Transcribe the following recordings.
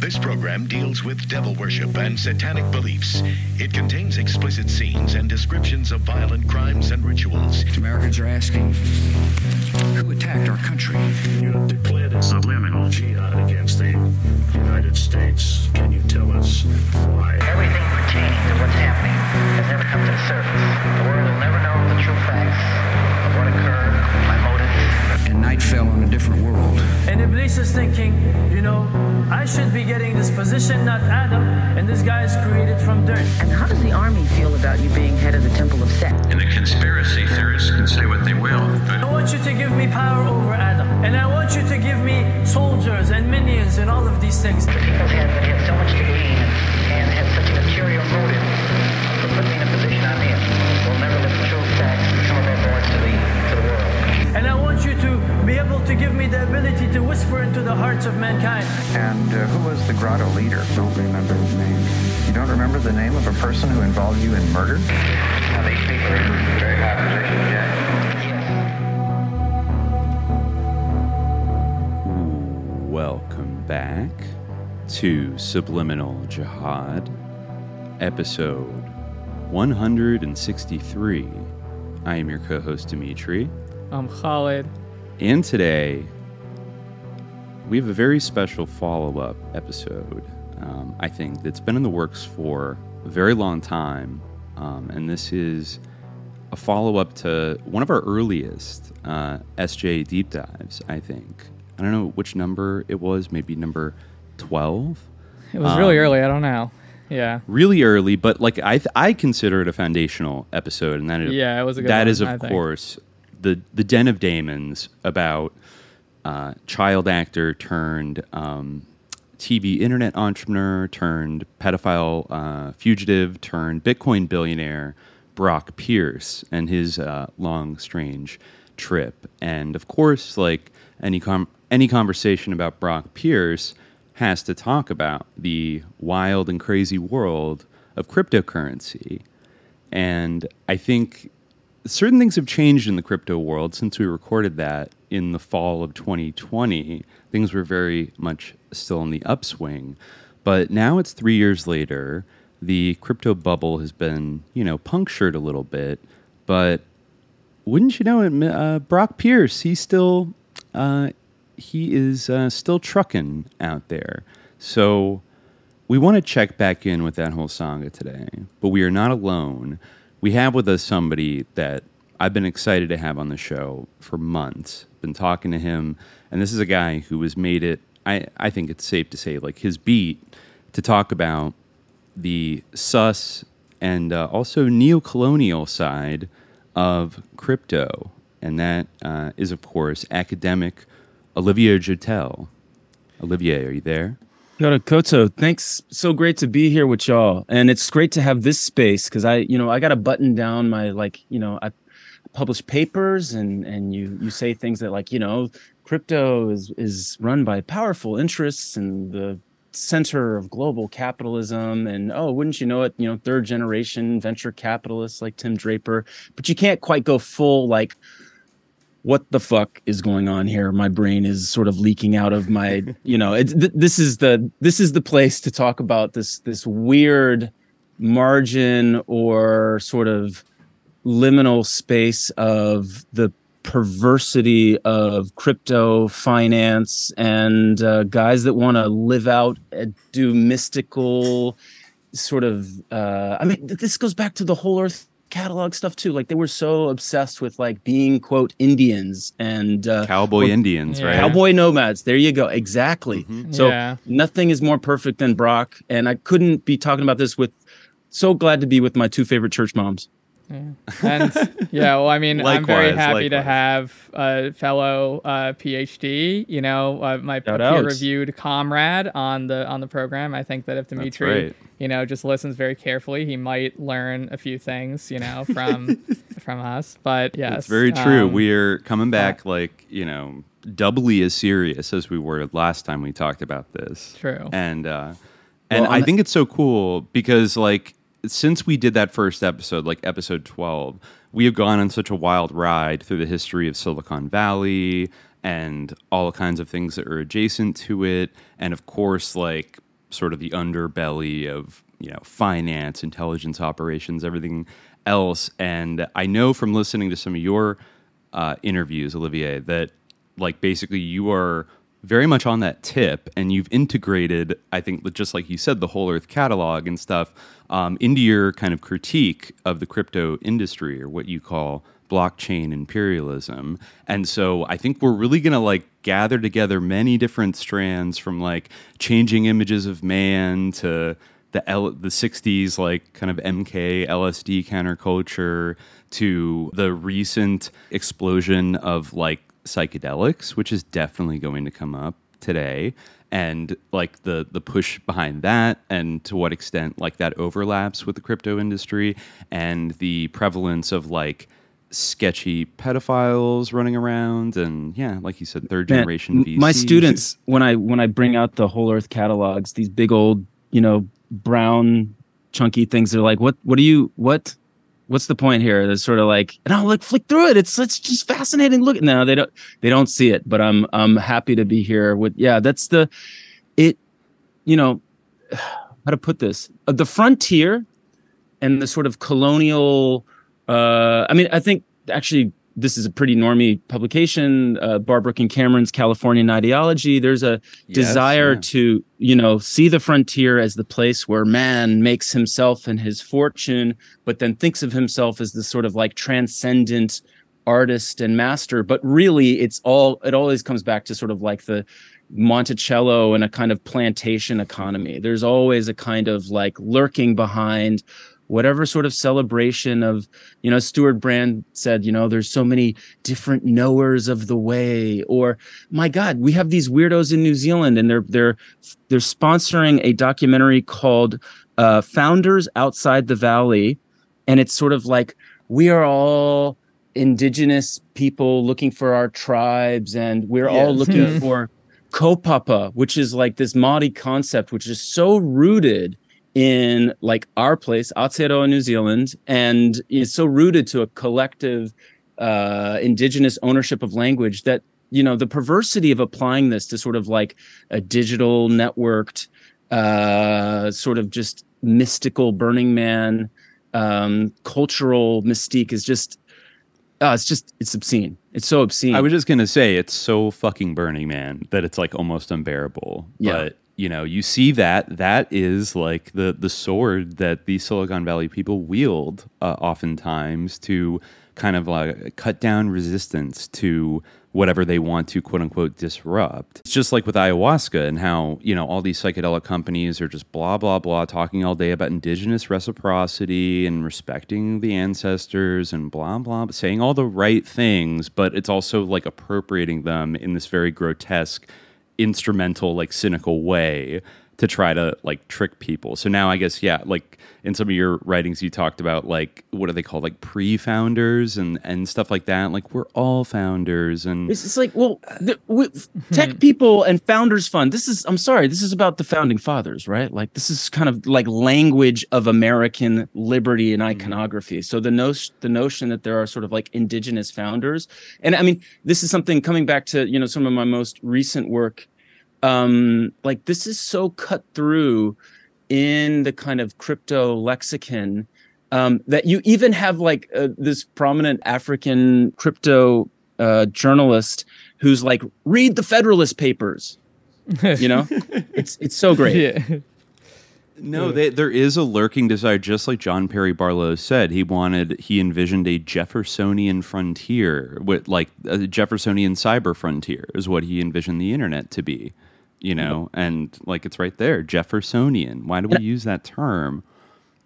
This program deals with devil worship and satanic beliefs. It contains explicit scenes and descriptions of violent crimes and rituals. Americans are asking who attacked our country? You have declared a subliminal jihad against the United States. Can you tell us why? Everything pertaining to what's happening has never come to the surface. The world will never know the true facts of what occurred, my motives. And night fell on a different world. And Iblis is thinking, you know, I should be getting this position, not Adam, and this guy is created from dirt. And how does the army feel about you being head of the Temple of Set? And the conspiracy theorists can say what they will, But... I want you to give me power over Adam, and I want you to give me soldiers and minions and all of these things. The people's heads that had so much to gain and had such an ulterior motive for putting me in a position I'm in will never let the true facts come above to the, to the world. And I want you to be able to give me the ability to whisper into the hearts of mankind. And uh, who was the grotto leader? Don't remember his name. You don't remember the name of a person who involved you in murder? now these people are in very high positions, yeah. Welcome back to Subliminal Jihad, episode 163. I am your co host, Dimitri, I'm Khalid. And today we have a very special follow up episode. Um, I think that's been in the works for a very long time, um, and this is a follow up to one of our earliest uh, SJ deep dives, I think. I don't know which number it was, maybe number 12. It was really Um, early. I don't know. Yeah. Really early, but like I, th- I consider it a foundational episode, and that is, Yeah, it was a good that one, is, of course, the the Den of Demons about uh, child actor turned um, TV internet entrepreneur turned pedophile uh, fugitive turned Bitcoin billionaire Brock Pierce and his uh, long strange trip, and of course, like any com- any conversation about Brock Pierce has to talk about the wild and crazy world of cryptocurrency. And I think certain things have changed in the crypto world since we recorded that in the fall of 2020. Things were very much still in the upswing. But now it's three years later. The crypto bubble has been, you know, punctured a little bit. But wouldn't you know it, uh, Brock Pierce, he's still, uh, he is uh, still trucking out there. So we want to check back in with that whole saga today, but we are not alone. We have with us somebody that I've been excited to have on the show for months. Been talking to him, and this is a guy who has made it. I, I think it's safe to say, like his beat to talk about the sus and uh, also neo-colonial side of crypto, and that uh, is, of course, academic Olivier Jutel. Olivier, are you there? Kia ora, thanks. So great to be here with y'all. And it's great to have this space because I, you know, I got to button down my like, you know, I publish papers and and you you say things that like, you know, crypto is is run by powerful interests and the center of global capitalism and oh wouldn't you know it you know third generation venture capitalists like tim draper but you can't quite go full like what the fuck is going on here? My brain is sort of leaking out of my you know th- this is the this is the place to talk about this this weird margin or sort of liminal space of the perversity of crypto finance and uh, guys that want to live out and do mystical sort of uh, i mean th- this goes back to the whole earth catalog stuff too. Like they were so obsessed with like being quote indians and uh, Cowboy or- Indians, right? cowboy nomads. There you go. Exactly. So Yeah. nothing is more perfect than brock and i couldn't be talking about this with so glad to be with my two favorite church moms And yeah, well, I mean, I'm very Likewise, happy to have a fellow uh, PhD. You know, uh, my peer-reviewed comrade on the on the program. I think that if Dimitri, you know, just listens very carefully, he might learn a few things. You know, from from us. But yes, It's very true. um, We're coming back like, you know, doubly as serious as we were last time we talked about this. True. And uh and Well, I on think it's so cool because like since we did that first episode, like episode 12, we have gone on such a wild ride through the history of Silicon Valley and all kinds of things that are adjacent to it. And of course, like sort of the underbelly of you know finance, intelligence operations, everything else. And I know from listening to some of your uh, interviews, Olivier, that like basically you are very much on that tip and you've integrated i think just like you said the whole earth catalog and stuff um, into your kind of critique of the crypto industry or what you call blockchain imperialism. And so i think we're really going to like gather together many different strands from like changing images of man to the L- the 60s like kind of mk lsd counterculture to the recent explosion of like psychedelics, which is definitely going to come up today, and like the the push behind that, and to what extent like that overlaps with the crypto industry, and the prevalence of like sketchy pedophiles running around and yeah like you said third generation Man, VCs. my students when i when i bring out the whole earth catalogs these big old you know brown chunky things they're like what what do you what what's the point here? That's sort of like, and I'll like flick through it. It's it's just fascinating. Look, no, they don't they don't see it, but I'm I'm happy to be here with. Yeah, that's the it. You know how to put this? Uh, the frontier and the sort of colonial. Uh, I mean, I think actually this is a pretty normy publication, uh, Barbrook and Cameron's Californian Ideology. There's a yes, desire yeah. to, you know, see the frontier as the place where man makes himself and his fortune, but then thinks of himself as this sort of like transcendent artist and master. But really, it's all, it always comes back to sort of like the Monticello and a kind of plantation economy. There's always a kind of like lurking behind whatever sort of celebration of you know Stewart Brand said you know there's so many different knowers of the way or my god we have these weirdos in New Zealand and they're they're they're sponsoring a documentary called uh, Founders Outside the Valley and it's sort of like we are all indigenous people looking for our tribes and we're yes. all looking for kaupapa which is like this Māori concept which is so rooted in like our place, Aotearoa, New Zealand, and is so rooted to a collective uh, indigenous ownership of language that you know the perversity of applying this to sort of like a digital networked uh, sort of just mystical Burning Man um, cultural mystique is just uh, it's just it's obscene. It's so obscene. I was just gonna say it's so fucking Burning Man that it's like almost unbearable. Yeah. But you know, you see that that is like the the sword that the Silicon Valley people wield uh, oftentimes to kind of like cut down resistance to whatever they want to quote unquote disrupt. It's just like with ayahuasca and how, you know, all these psychedelic companies are just blah, blah, blah, talking all day about indigenous reciprocity and respecting the ancestors and blah, blah, saying all the right things, but it's also like appropriating them in this very grotesque instrumental, like cynical way to try to like trick people. So now I guess yeah, like in some of your writings you talked about like what are they called like pre-founders and and stuff like that. Like we're all founders and it's, like well the, we, tech people and founders fund. This is I'm sorry, this is about the founding fathers, right? Like this is kind of like language of American liberty and mm-hmm. iconography. So the notion the notion that there are sort of like indigenous founders and I mean this is something coming back to, you know, some of my most recent work um like this is so cut through in the kind of crypto lexicon um that you even have like uh, this prominent african crypto uh journalist who's like read the federalist papers you know? It's it's so great. Yeah. No, they, there is a lurking desire, just like John Perry Barlow said. He wanted, he envisioned a Jeffersonian frontier, with like a Jeffersonian cyber frontier, is what he envisioned the internet to be you know, and like it's right there, Jeffersonian. Why do we use that term?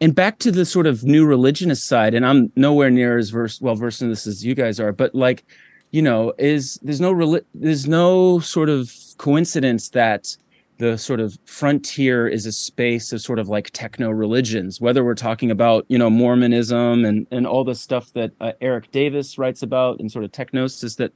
And back to the sort of new religionist side, and I'm nowhere near as verse well versed in this as you guys are, but like, you know, is there's no there's no sort of coincidence that the sort of frontier is a space of sort of like techno religions whether we're talking about you know mormonism and and all the stuff that uh, erik davis writes about and sort of TechGnosis that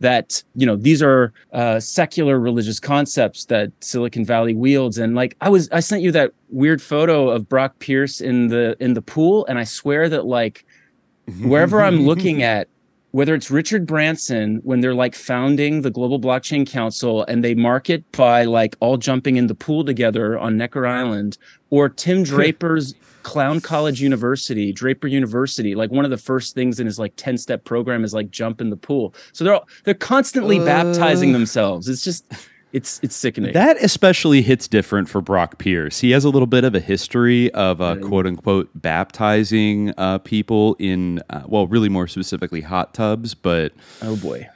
that you know these are uh, secular religious concepts that silicon valley wields. And like i was i sent you that weird photo of brock pierce in the in the pool and i swear that like wherever i'm looking at whether it's Richard Branson when they're like founding the Global Blockchain Council and they mark it by like all jumping in the pool together on Necker Island, or Tim Draper's Clown College University, Draper University, like one of the first things in his like 10 step program is like jump in the pool. So they're all, they're constantly Uh. baptizing themselves. It's just it's it's sickening. That especially hits different for Brock Pierce. He has a little bit of a history of uh, quote unquote baptizing uh, people in, uh, well, really more specifically hot tubs, but. oh boy.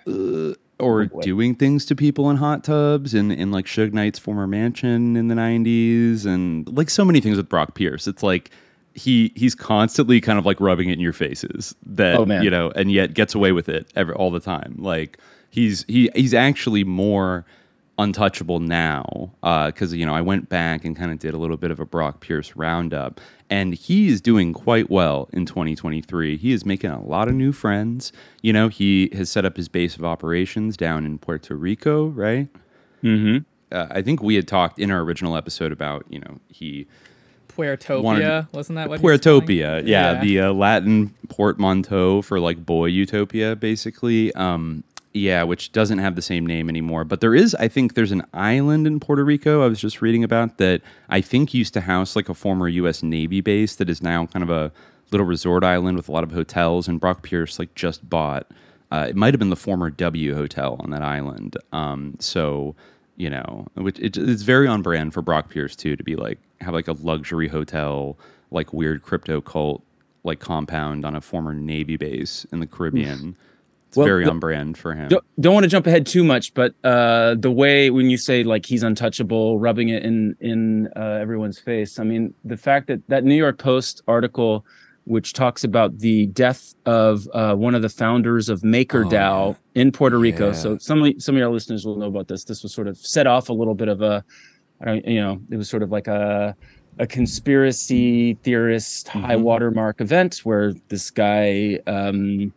or doing things to people in hot tubs in, in like Suge Knight's former mansion in the 90s and like so many things with Brock Pierce. It's like he he's constantly kind of like rubbing it in your faces that Oh, man. you know and yet gets away with it every, all the time. Like he's he he's actually more untouchable now because you know I went back and kind of did a little bit of a Brock Pierce roundup, and he is doing quite well in 2023. He is making a lot of new friends. You know, he has set up his base of operations down in Puerto Rico, right? Mm-hmm. Uh, I think we had talked in our original episode about you know he Puertopia, wanted- wasn't that what? he was calling yeah, the uh, Latin portmanteau for like boy utopia, basically. Um, yeah, which doesn't have the same name anymore. But there is, I think, there's an island in Puerto Rico. I was just reading about that. I think used to house like a former U.S. Navy base that is now kind of a little resort island with a lot of hotels. And Brock Pierce like just bought. Uh, it might have been the former W Hotel on that island. Um, so you know, which it, it's very on brand for Brock Pierce too to be like have like a luxury hotel, like weird crypto cult like compound on a former Navy base in the Caribbean. It's Well, very the- on brand for him. Don't, don't want to jump ahead too much, but uh, the way when you say like he's untouchable, rubbing it in in uh, everyone's face. I mean, the fact that that New York Post article, which talks about the death of uh, one of the founders of MakerDAO in Puerto Rico. Oh, Yeah. So some of- some of our listeners will know about this. This was sort of set off a little bit of a, I don't, you know, it was sort of like a a conspiracy theorist high Mhm. watermark event where this guy. Um,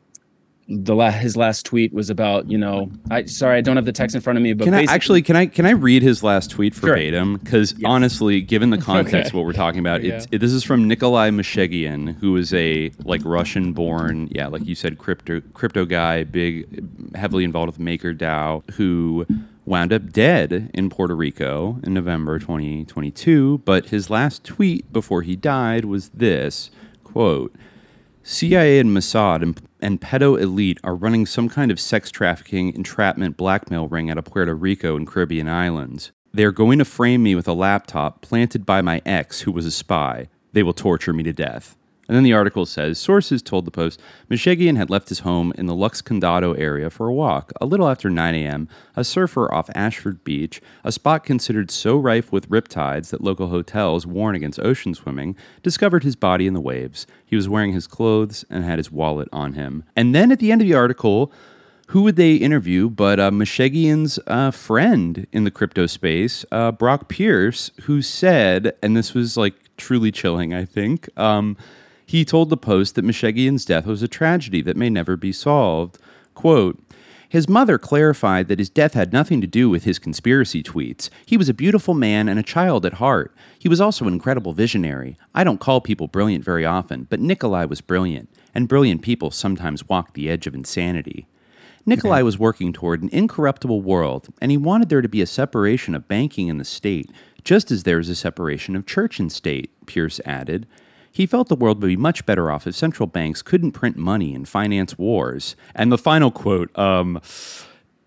the la- his last tweet was about you know I sorry I don't have the text in front of me but can I actually can I can I read his last tweet verbatim? Because honestly, given the context of what we're talking about, Yeah. it's it, this is from Nikolai Mushegian, who is a like Russian-born, yeah, like you said, crypto crypto guy, big, heavily involved with MakerDAO, who wound up dead in Puerto Rico in November 2022. But his last tweet before he died was this quote. CIA and Mossad and, and pedo elite are running some kind of sex trafficking, entrapment, blackmail ring out of Puerto Rico and Caribbean islands. They are going to frame me with a laptop planted by my ex, who was a spy. They will torture me to death. And then the article says sources told the Post Mushegian had left his home in the Lux Condado area for a walk. A little after 9 a.m., a surfer off Ashford Beach, a spot considered so rife with riptides that local hotels warn against ocean swimming, discovered his body in the waves. He was wearing his clothes and had his wallet on him. And then at the end of the article, who would they interview but uh, Mushegian's uh, friend in the crypto space, uh, Brock Pierce, who said, and this was like truly chilling, I think. Um, he told the Post that Mushegian's death was a tragedy that may never be solved. Quote, his mother clarified that his death had nothing to do with his conspiracy tweets. He was a beautiful man and a child at heart. He was also an incredible visionary. I don't call people brilliant very often, but Nikolai was brilliant, and brilliant people sometimes walk the edge of insanity. Nikolai was working toward an incorruptible world, and he wanted there to be a separation of banking and the state, just as there is a separation of church and state, Pierce added. He felt the world would be much better off if central banks couldn't print money and finance wars. And the final quote um,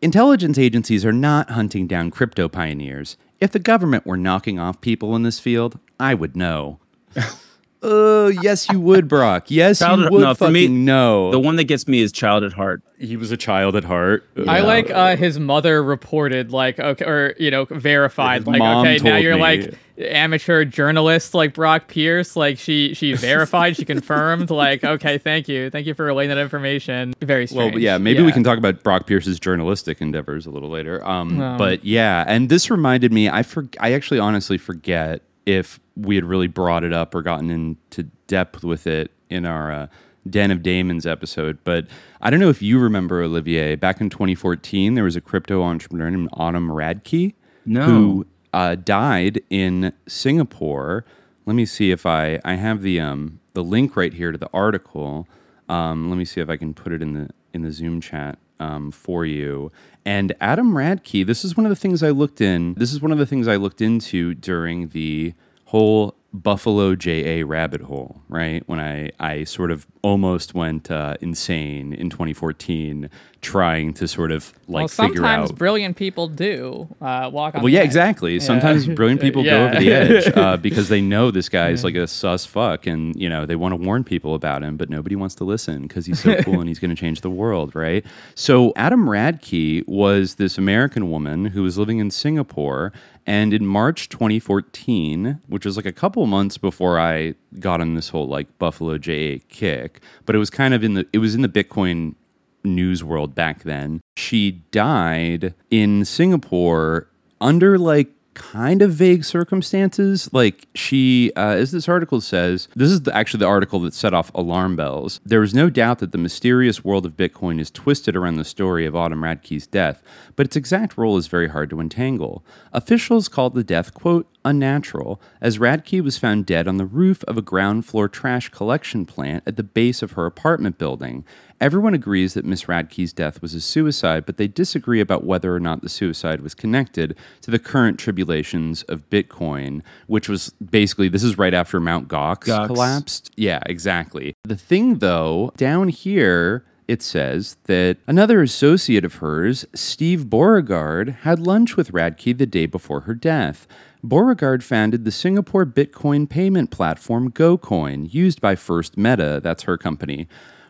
Intelligence agencies are not hunting down crypto pioneers. If the government were knocking off people in this field, I would know. Oh, yes, you would, Brock. Yes, Child you at- would no, for me, fucking know. the one that gets me is child at heart he was a child at heart. I like uh, his mother reported, like, okay, or you know, verified, His like, mom okay, now told you're me. like amateur journalist, like Brock Pierce, like she she verified, she confirmed, like, okay, thank you, thank you for relaying that information. Very strange. Well, yeah, maybe we can talk about Brock Pierce's journalistic endeavors a little later. Um, Um, but yeah, and this reminded me. I for, I actually honestly forget if we had really brought it up or gotten into depth with it in our uh, Den of Demons episode. But I don't know if you remember Olivier. Back in 2014, there was a crypto entrepreneur named Autumn Radtke No. who uh, died in Singapore. Let me see if I I have the um the link right here to the article. Um, let me see if I can put it in the in the Zoom chat um, for you. And Autumn Radtke, this is one of the things I looked in. This is one of the things I looked into during the whole Buffalo JA rabbit hole, right? When I, I sort of almost went uh, insane in 2014 trying to sort of like well, figure out. sometimes brilliant people do uh, walk on Well, the yeah, edge. exactly. Yeah. Sometimes brilliant people go over the edge uh, because they know this guy's like a sus fuck, and you know they want to warn people about him, but nobody wants to listen because he's so cool and he's going to change the world, right? So Autumn Radtke was this American woman who was living in Singapore, and in March 2014, which was like a couple months before I got on this whole like Buffalo JA kick, but it was kind of in the it was in the Bitcoin news world back then. She died in Singapore under like kind of vague circumstances. Like she, uh, as this article says, this is the, actually the article that set off alarm bells. There is no doubt that the mysterious world of Bitcoin is twisted around the story of Autumn Radtke's death, but its exact role is very hard to entangle. Officials called the death, quote, unnatural, as Radtke was found dead on the roof of a ground floor trash collection plant at the base of her apartment building. Everyone agrees that Miss Radtke's death was a suicide, but they disagree about whether or not the suicide was connected to the current tribulations of Bitcoin, which was basically this is right after Mount Gox, Gox. collapsed. Yeah, exactly. The thing though, down here it says that another associate of hers, Steve Beauregard, had lunch with Radtke the day before her death. Beauregard founded the Singapore Bitcoin payment platform GoCoin, used by First Meta, that's her company.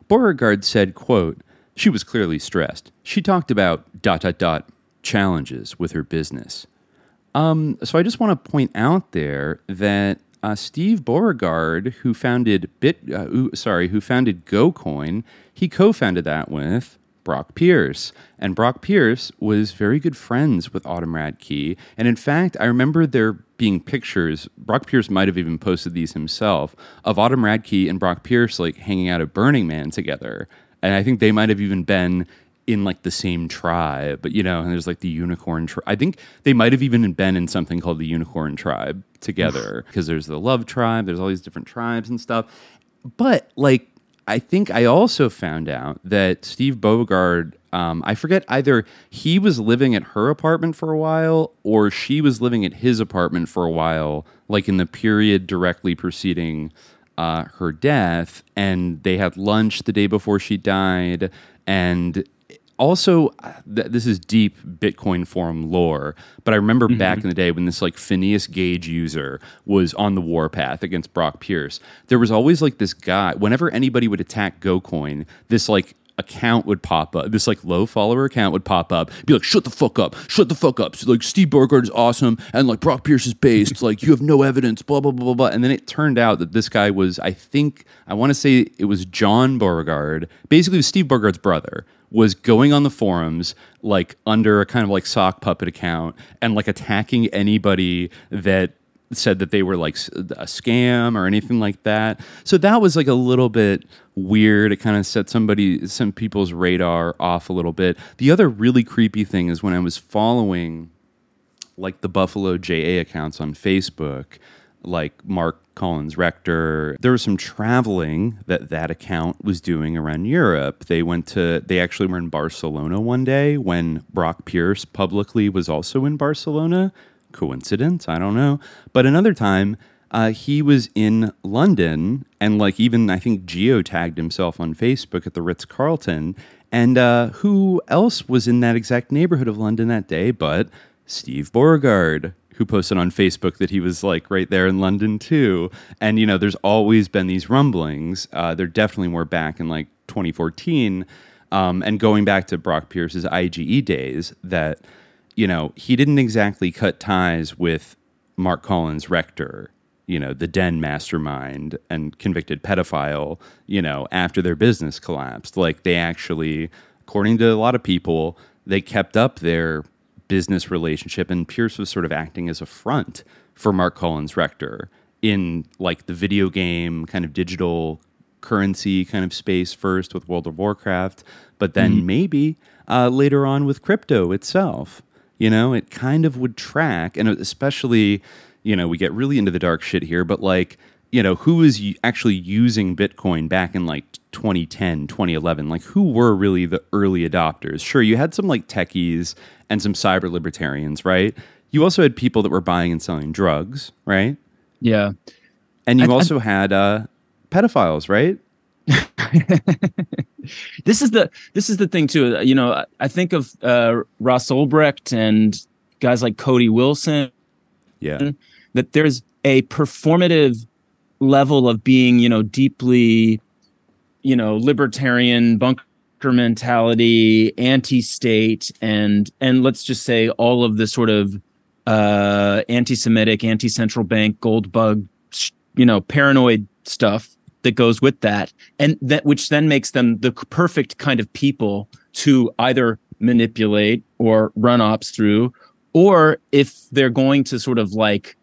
Beauregard said, quote, she was clearly stressed. She talked about dot dot dot challenges with her business. Um, so I just want to point out there that uh, Steve Beauregard, who founded Bit, uh, sorry, who founded GoCoin, he co-founded that with Brock Pierce, and Brock Pierce was very good friends with Autumn Radtke. And in fact, I remember there being pictures. Brock Pierce might have even posted these himself of Autumn Radtke and Brock Pierce like hanging out at Burning Man together. And I think they might have even been in like the same tribe, but you know, and there's like the unicorn tribe. I think they might have even been in something called the unicorn tribe together because there's the love tribe, there's all these different tribes and stuff. But like, I think I also found out that Steve Beauregard, um, I forget either he was living at her apartment for a while or she was living at his apartment for a while, like in the period directly preceding uh, her death. And they had lunch the day before she died. And also th- this is deep bitcoin forum lore but i remember mm-hmm. back in the day when this like phineas gage user was on the warpath against brock pierce there was always like this guy whenever anybody would attack gocoin this like account would pop up this like low follower account would pop up be like shut the fuck up shut the fuck up like steve Beauregard is awesome and like brock pierce is based like you have no evidence blah blah blah blah blah and then it turned out that this guy was i think i want to say it was john Beauregard basically it was steve Beauregard's brother was going on the forums like under a kind of like sock puppet account and like attacking anybody that said that they were like a scam or anything like that. So that was like a little bit weird. It kind of set somebody some people's radar off a little bit. The other really creepy thing is when I was following like the Buffalo JA accounts on Facebook, like Marc Collins Rector. There was some traveling that that account was doing around Europe. They went to, they actually were in Barcelona one day when Brock Pierce publicly was also in Barcelona. Coincidence? I don't know. But another time, uh, he was in London and like even I think geo tagged himself on Facebook at the Ritz Carlton. And uh, who else was in that exact neighborhood of London that day but Steve Beauregard, who posted on Facebook that he was like right there in London too. And you know, there's always been these rumblings. Uh, there definitely were back in like 2014, um, and going back to Brock Pierce's IGE days that you know he didn't exactly cut ties with Marc Collins Rector. You know, the den mastermind and convicted pedophile, you know, after their business collapsed. Like, they actually, according to a lot of people, they kept up their business relationship, and Pierce was sort of acting as a front for Marc Collins Rector in like the video game kind of digital currency kind of space first with World of Warcraft, but then maybe uh, later on with crypto itself. You know, it kind of would track, and especially, you know, we get really into the dark shit here, but like you know, who was actually using Bitcoin back in like 2010, 2011? Like, who were really the early adopters? Sure, you had some like techies and some cyber libertarians, right? You also had people that were buying and selling drugs, right? Yeah. And you I- I- also had uh, pedophiles, right? this is the this is the thing too. You know, I- I think of uh, Ross Ulbricht and guys like Cody Wilson. Yeah. That there's a performative level of being, you know, deeply, you know, libertarian bunker mentality, anti-state, and and let's just say all of the sort of uh, anti-Semitic, anti-central bank, gold bug, you know, paranoid stuff that goes with that, and that which then makes them the perfect kind of people to either manipulate or run ops through, or if they're going to sort of like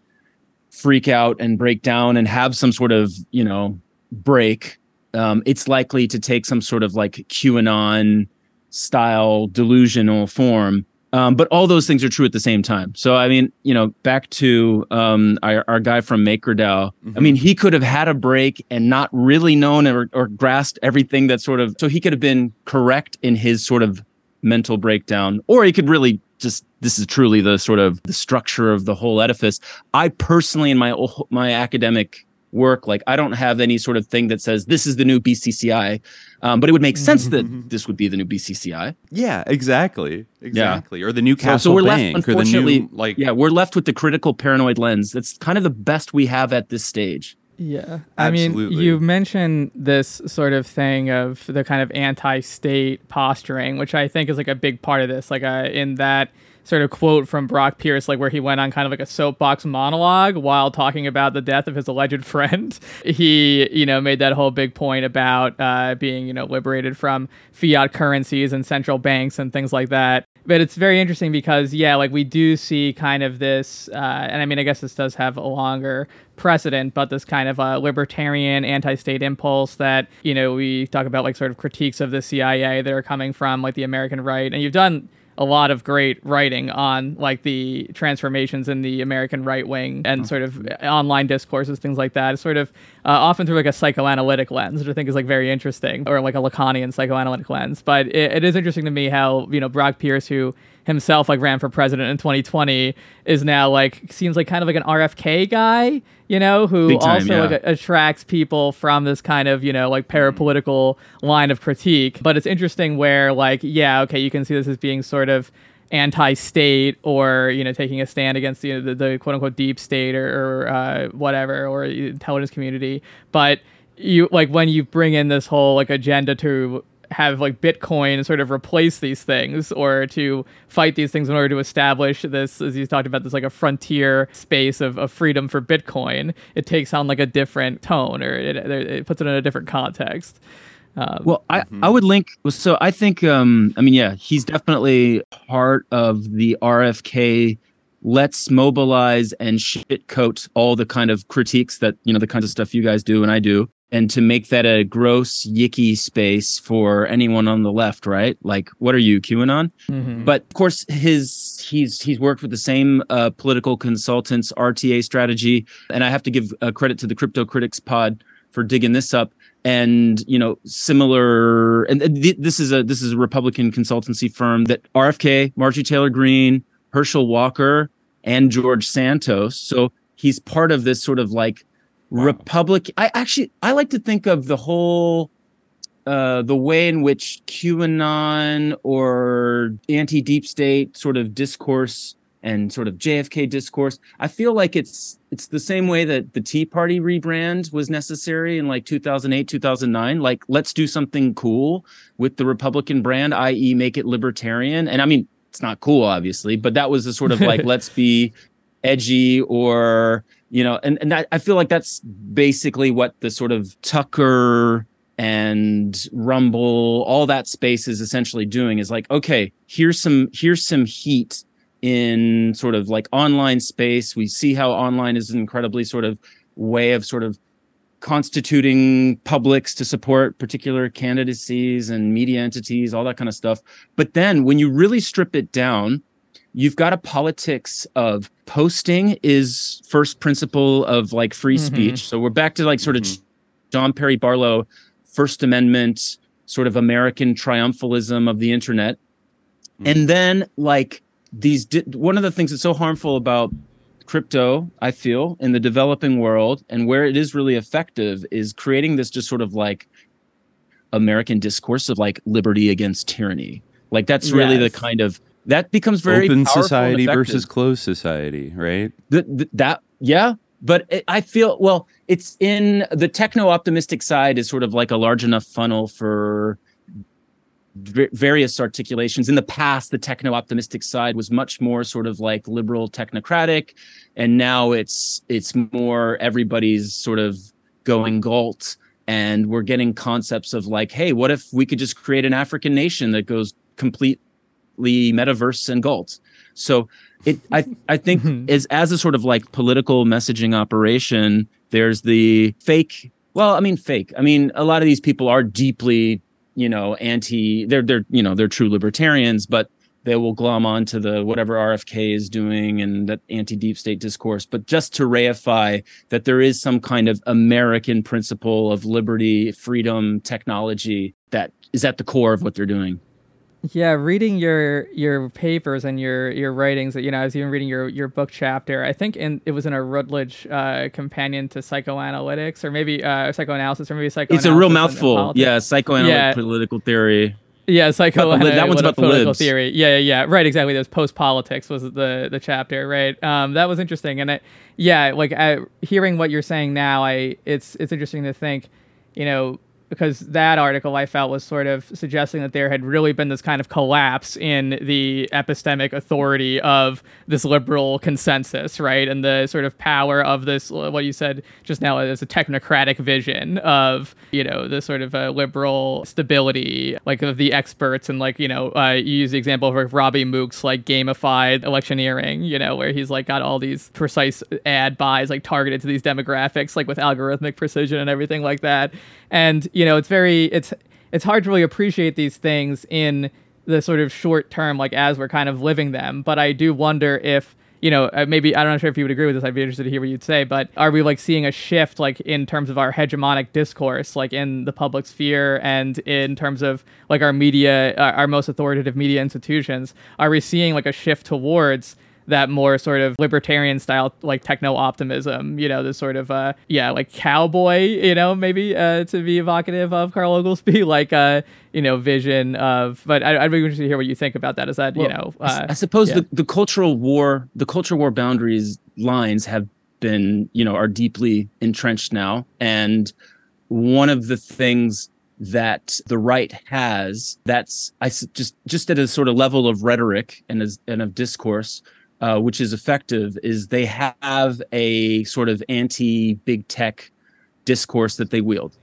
freak out and break down and have some sort of you know break, um, it's likely to take some sort of like QAnon style delusional form. Um, but all those things are true at the same time. So I mean, you know, back to um, our, our guy from MakerDAO. I mean, he could have had a break and not really known or, or grasped everything that sort of. So he could have been correct in his sort of mental breakdown, or he could really just. This is truly the sort of the structure of the whole edifice. I personally, in my my academic work, like I don't have any sort of thing that says this is the new BCCI, um, but it would make sense that this would be the new BCCI. Yeah, exactly. Exactly. Or the new Castle so we're Bank left, or the unfortunately, new like yeah, we're left with the critical paranoid lens. That's kind of the best we have at this stage. Yeah. I mean, you mentioned this sort of thing of the kind of anti state posturing, which I think is like a big part of this. Like, uh, in that sort of quote from Brock Pierce, like where he went on kind of like a soapbox monologue while talking about the death of his alleged friend. He, you know, made that whole big point about uh, being, you know, liberated from fiat currencies and central banks and things like that. But it's very interesting because, yeah, like we do see kind of this, uh, and I mean, I guess this does have a longer precedent, but this kind of uh, libertarian anti-state impulse that you know we talk about like sort of critiques of the CIA that are coming from like the American right, and you've done a lot of great writing on like the transformations in the American right wing and sort of online discourses, things like that. Sort of uh, often through like a psychoanalytic lens, which I think is like very interesting, or like a Lacanian psychoanalytic lens. But it, it is interesting to me how you know Brock Pierce, who himself like ran for president in 2020, is now like seems like kind of like an RFK guy, you know, who time, also yeah. like attracts people from this kind of you know like parapolitical line of critique. But it's interesting where like yeah, okay, you can see this as being sort of anti-state or you know taking a stand against you know, the, the quote-unquote deep state or, or uh, whatever or intelligence community but you like when you bring in this whole like agenda to have like bitcoin sort of replace these things or to fight these things in order to establish this as you talked about this like a frontier space of, of freedom for bitcoin it takes on like a different tone or it, it puts it in a different context um, Well, I, I would link. So I think, um, I mean, yeah, he's definitely part of the RFK. Let's mobilize and shit coat all the kind of critiques that you know the kinds of stuff you guys do and I do, and to make that a gross yicky space for anyone on the left, right? Like, what are you, QAnon? mhm. But of course, his he's he's worked with the same uh, political consultants, RTA strategy, and I have to give uh, credit to the Crypto Critics Pod for digging this up. And you know, similar, and th- this is a this is a Republican consultancy firm that RFK, Marjorie Taylor Greene, Herschel Walker, and George Santos. So he's part of this sort of like Republic. I actually I like to think of the whole uh, the way in which QAnon or anti deep state sort of discourse and sort of JFK discourse, I feel like it's it's the same way that the Tea Party rebrand was necessary in like 2008, 2009. Like, let's do something cool with the Republican brand, i.e., make it libertarian. And I mean, it's not cool, obviously, but that was the sort of like, let's be edgy or you know and, and that, i feel like that's basically what the sort of tucker and rumble all that space is essentially doing is like okay here's some here's some heat in sort of like online space. We see how online is an incredibly sort of way of sort of constituting publics to support particular candidacies and media entities all that kind of stuff. But then when you really strip it down you've got a politics of posting is first principle of like free Mhm. speech. So we're back to like sort of John Perry Barlow, First Amendment, sort of American triumphalism of the internet. And then like these di- one of the things that's so harmful about crypto, I feel, in the developing world and where it is really effective is creating this just sort of like American discourse of like liberty against tyranny. Like that's really the kind of that becomes very Open society versus closed society, right? Th- th- that yeah but it, i feel well it's in the techno optimistic side is sort of like a large enough funnel for various articulations in the past the techno optimistic side was much more sort of like liberal technocratic and now it's it's more everybody's sort of going galt and we're getting concepts of like hey what if we could just create an african nation that goes completely metaverse and galt so it i i think as as a sort of like political messaging operation there's the fake well i mean fake. I mean a lot of these people are deeply you know anti they're they're you know they're true libertarians but they will glom onto the whatever rfk is doing and that anti deep state discourse. But just to reify that there is some kind of american principle of liberty freedom technology that is at the core of what they're doing Yeah, reading your your papers and your your writings. You know, I was even reading your your book chapter. I think in it was in a Routledge uh, companion to psychoanalytics, or maybe uh, psychoanalysis, or maybe psychoanalysis. it's a real mouthful yeah psychoanalytic Yeah. political theory Yeah, psychoanalytic. that one's about the political libs. theory. Yeah, yeah, yeah. Right, exactly. Those post politics was the the chapter, right? Um, that was interesting, and I, yeah, like I, hearing what you're saying now, I it's it's interesting to think, you know, because that article I felt was sort of suggesting that there had really been this kind of collapse in the epistemic authority of this liberal consensus, right, and the sort of power of this what you said just now as a technocratic vision of you know the sort of uh, liberal stability, like of the experts, and like you know uh, you use the example of Robbie Mook's like gamified electioneering, you know, where he's like got all these precise ad buys like targeted to these demographics, like with algorithmic precision and everything like that. And you know, it's very it's it's hard to really appreciate these things in the sort of short term, like as we're kind of living them. But I do wonder if you know, uh, maybe I'm not sure if you would agree with this. I'd be interested to hear what you'd say. But are we like seeing a shift, like in terms of our hegemonic discourse, like in the public sphere, and in terms of like our media, uh, our most authoritative media institutions? Are we seeing like a shift towards that more sort of libertarian style, like techno optimism? You know, this sort of uh, yeah, like cowboy, you know, maybe uh, to be evocative of Carl Oglesby, like uh, you know, vision of. But I, I'd be interested to hear what you think about that. Is that you know? Uh, I suppose yeah. the, the cultural war, the cultural war boundaries lines have been, you know, are deeply entrenched now. And one of the things that the right has that's i just just at a sort of level of rhetoric and as and of discourse, uh, which is effective, is they have a sort of anti big tech discourse that they wield,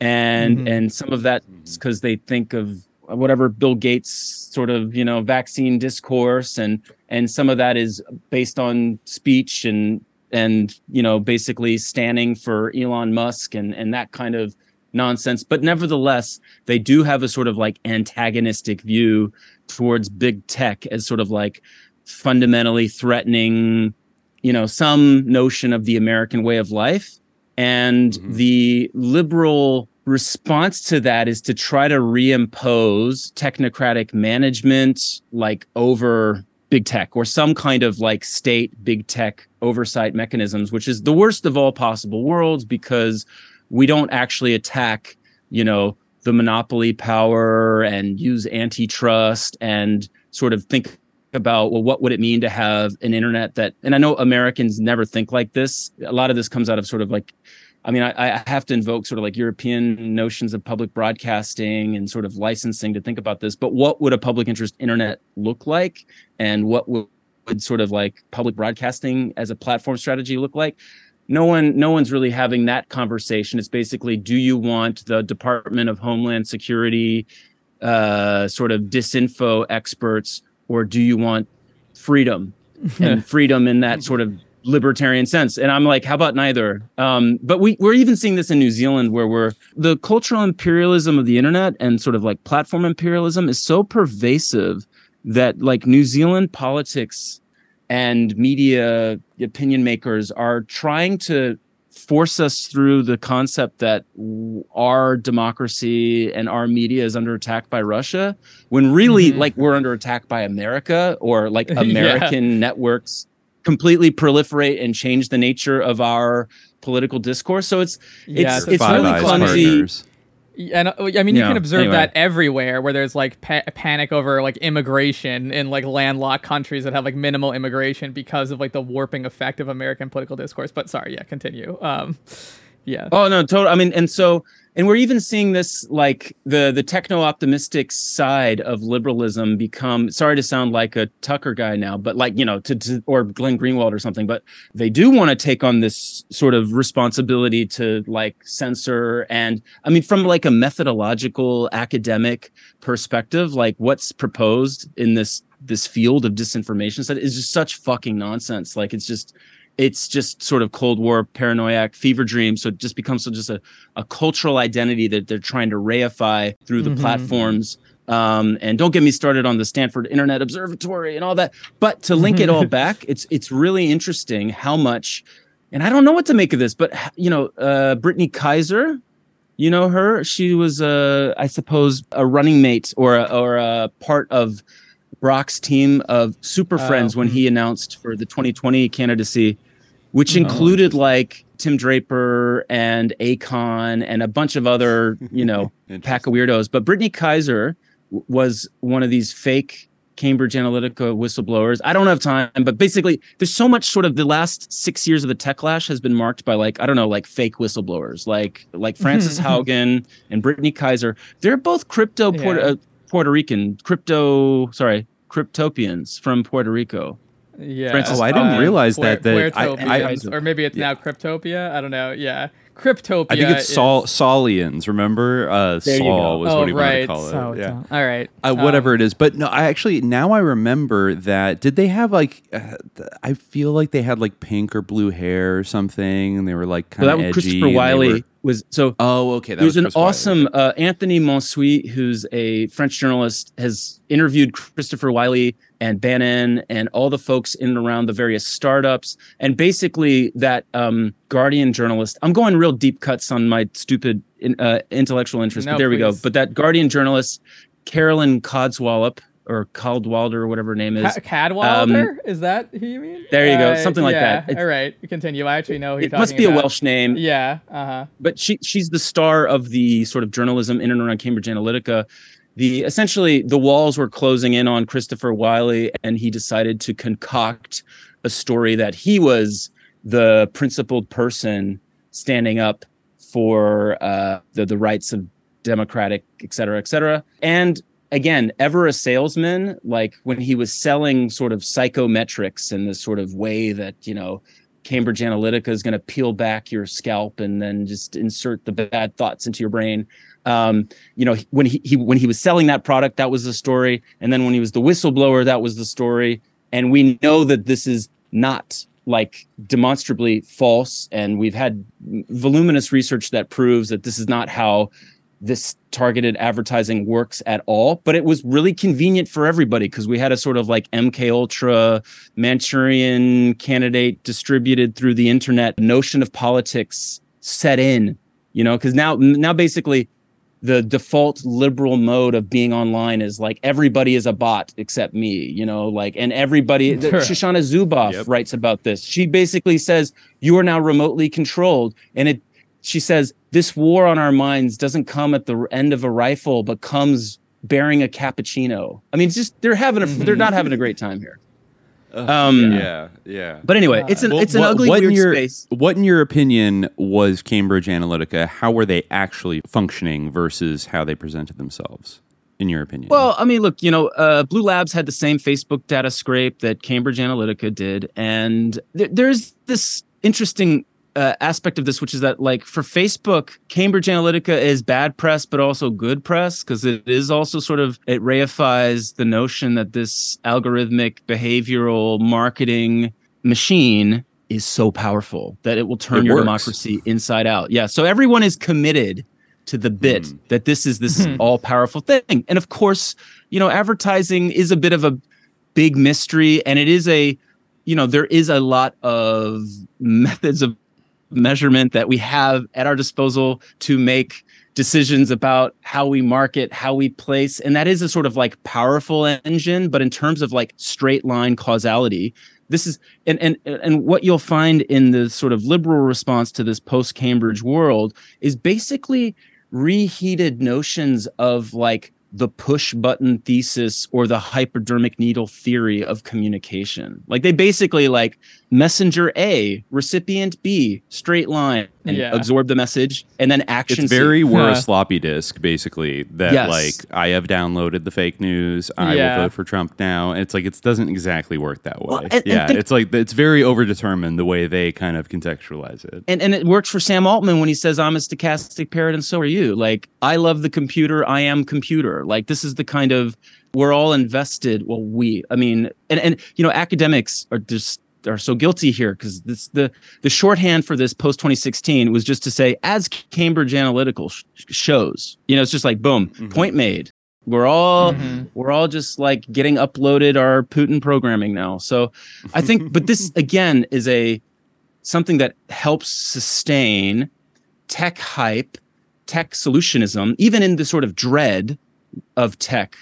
and Mhm. and some of that because they think of whatever Bill Gates sort of you know vaccine discourse, and and some of that is based on speech and and you know basically standing for Elon Musk and and that kind of nonsense. But nevertheless, they do have a sort of like antagonistic view towards big tech as sort of like fundamentally threatening, you know, some notion of the American way of life. And mm-hmm. the liberal response to that is to try to reimpose technocratic management like over big tech or some kind of like state big tech oversight mechanisms which is the worst of all possible worlds because we don't actually attack you know the monopoly power and use antitrust and sort of think about well what would it mean to have an internet that and i know americans never think like this a lot of this comes out of sort of like I mean, I, I have to invoke sort of like European notions of public broadcasting and sort of licensing to think about this. But what would a public interest internet look like? And what would, would sort of like public broadcasting as a platform strategy look like? No one, no one's really having that conversation. It's basically, do you want the Department of Homeland Security uh, sort of disinfo experts, or do you want freedom and freedom in that sort of libertarian sense? And i'm like how about neither? Um, but we, we're even seeing this in new zealand where we're the cultural imperialism of the internet and sort of like platform imperialism is so pervasive that like New Zealand politics and media opinion makers are trying to force us through the concept that our democracy and our media is under attack by Russia when really Mhm. like we're under attack by America or like Yeah. American networks completely proliferate and change the nature of our political discourse so it's Yeah, it's it's really clumsy partners. And uh, I mean, you Yeah, can observe anyway. that everywhere where there's like pa- panic over like immigration in like landlocked countries that have like minimal immigration because of like the warping effect of American political discourse. But sorry, yeah, continue. Um, yeah. Oh no, total. I mean, and so, and we're even seeing this like the the techno optimistic side of liberalism become. Sorry to sound like a Tucker guy now, but like you know, to, to or Glenn Greenwald or something. But they do want to take on this sort of responsibility to like censor and I mean, from like a methodological academic perspective, like what's proposed in this this field of disinformation is just such fucking nonsense. Like it's just it's just sort of Cold War paranoiac fever dream. So it just becomes just a, a cultural identity that they're trying to reify through the Mhm. platforms. Um, and don't get me started on the Stanford Internet Observatory and all that. But to link it all back, it's it's really interesting how much, and I don't know what to make of this, but you know, uh, Brittany Kaiser, you know her. She was, uh, I suppose, a running mate or a, or a part of Brock's team of Super Oh, Friends when hmm. he announced for the 2020 candidacy, which Oh, included like Tim Draper and Akon and a bunch of other, you know, pack of weirdos. But Brittany Kaiser w- was one of these fake Cambridge Analytica whistleblowers. I don't have time, but basically, there's so much sort of the last six years of the techlash has been marked by like I don't know, like fake whistleblowers, like like Frances Haugen and Brittany Kaiser. They're both crypto Puerto, Yeah. uh, Puerto Rican crypto, sorry, cryptopians from Puerto Rico. Yeah. Francis Oh, I didn't Uh, realize Puer- that. That I, I, or maybe it's now Cryptopia. I don't know. Yeah, Cryptopia. I think it's is- Saul Saulians. Remember, uh, There you Saul go. was oh, what he right. wanted to call it. So, yeah. All right. Uh, whatever it is, but no, I actually now I remember that. Did they have like? Uh, I feel like they had like pink or blue hair or something, and they were like So kind that of was edgy. Christopher Wylie were- was so oh, okay. That There's was an Chris awesome uh, Anthony Monsuit, who's a French journalist, has interviewed Christopher Wylie and Bannon and all the folks in and around the various startups. And basically, that um, Guardian journalist, I'm going real deep cuts on my stupid uh, intellectual interest, No, but there we go. But that Guardian journalist, Carolyn Codswallop, or Caldwalder, or whatever her name is. Ca- Cadwalder? is that who you mean? Um, there you go, Uh, something like yeah, that. It's- All right, continue. I actually know who it must be a. Welsh name. Yeah. Uh huh. but she she's the star of the sort of journalism in and around Cambridge Analytica. The essentially the walls were closing in on Christopher Wylie, and he decided to concoct a story that he was the principled person standing up for uh, the the rights of democratic, et cetera, et cetera. And again, ever a salesman, like when he was selling sort of psychometrics in this sort of way that you know Cambridge Analytica is going to peel back your scalp and then just insert the bad thoughts into your brain. Um, you know, when he, he when he was selling that product, that was the story, and then when he was the whistleblower, that was the story. And we know that this is not like demonstrably false, and we've had voluminous research that proves that this is not how this targeted advertising works at all but it was really convenient for everybody because we had a sort of like mk ultra manchurian candidate distributed through the internet notion of politics set in you know because now now basically the default liberal mode of being online is like everybody is a bot except me you know like and everybody the, shoshana zuboff Yep. writes about this she basically says you are now remotely controlled and it she says this war on our minds doesn't come at the end of a rifle but comes bearing a cappuccino i mean it's just they're having a they're not having a great time here um yeah, yeah. but anyway it's an Well, it's an what- ugly what in weird your, space What, in your opinion, was Cambridge Analytica? How were they actually functioning versus how they presented themselves? In your opinion? Well, I mean, look, you know, uh, Blue Labs had the same Facebook data scrape that Cambridge Analytica did, and th- there's this interesting uh, aspect of this, which is that, like, for Facebook, Cambridge Analytica is bad press, but also good press because it is also sort of it reifies the notion that this algorithmic behavioral marketing machine is so powerful that it will turn It your works. democracy inside out. Yeah, so everyone is committed to the bit Hmm. that this is this all powerful thing. And of course, you know, advertising is a bit of a big mystery and it is a you know, there is a lot of methods of measurement that we have at our disposal to make decisions about how we market, how we place. And that is a sort of like powerful engine. But in terms of like straight line causality, this is and and and what you'll find in the sort of liberal response to this post Cambridge world is basically reheated notions of like the push button thesis or the hypodermic needle theory of communication. Like they basically like messenger A, recipient B, straight line, and Yeah. absorb the message, and then action. It's very C. we're Huh. a sloppy disk, basically. That Yes. like I have downloaded the fake news. I Yeah. will vote for Trump now. It's like it doesn't exactly work that way. Well, and- and yeah, think- it's like it's very overdetermined the way they kind of contextualize it. and and it works for Sam Altman when he says I'm a stochastic parrot and so are you. Like I love the computer, I am computer. Like this is the kind of we're all invested. Well, we, I mean, and and you know, academics are just are so guilty here because this the the shorthand for this post 2016 was just to say as Cambridge Analytical sh- shows. You know, it's just like boom, mm-hmm. point made. We're all mm-hmm. we're all just like getting uploaded our Putin programming now. So I think, but this again is a something that helps sustain tech hype, tech solutionism, even in the sort of dread of tech,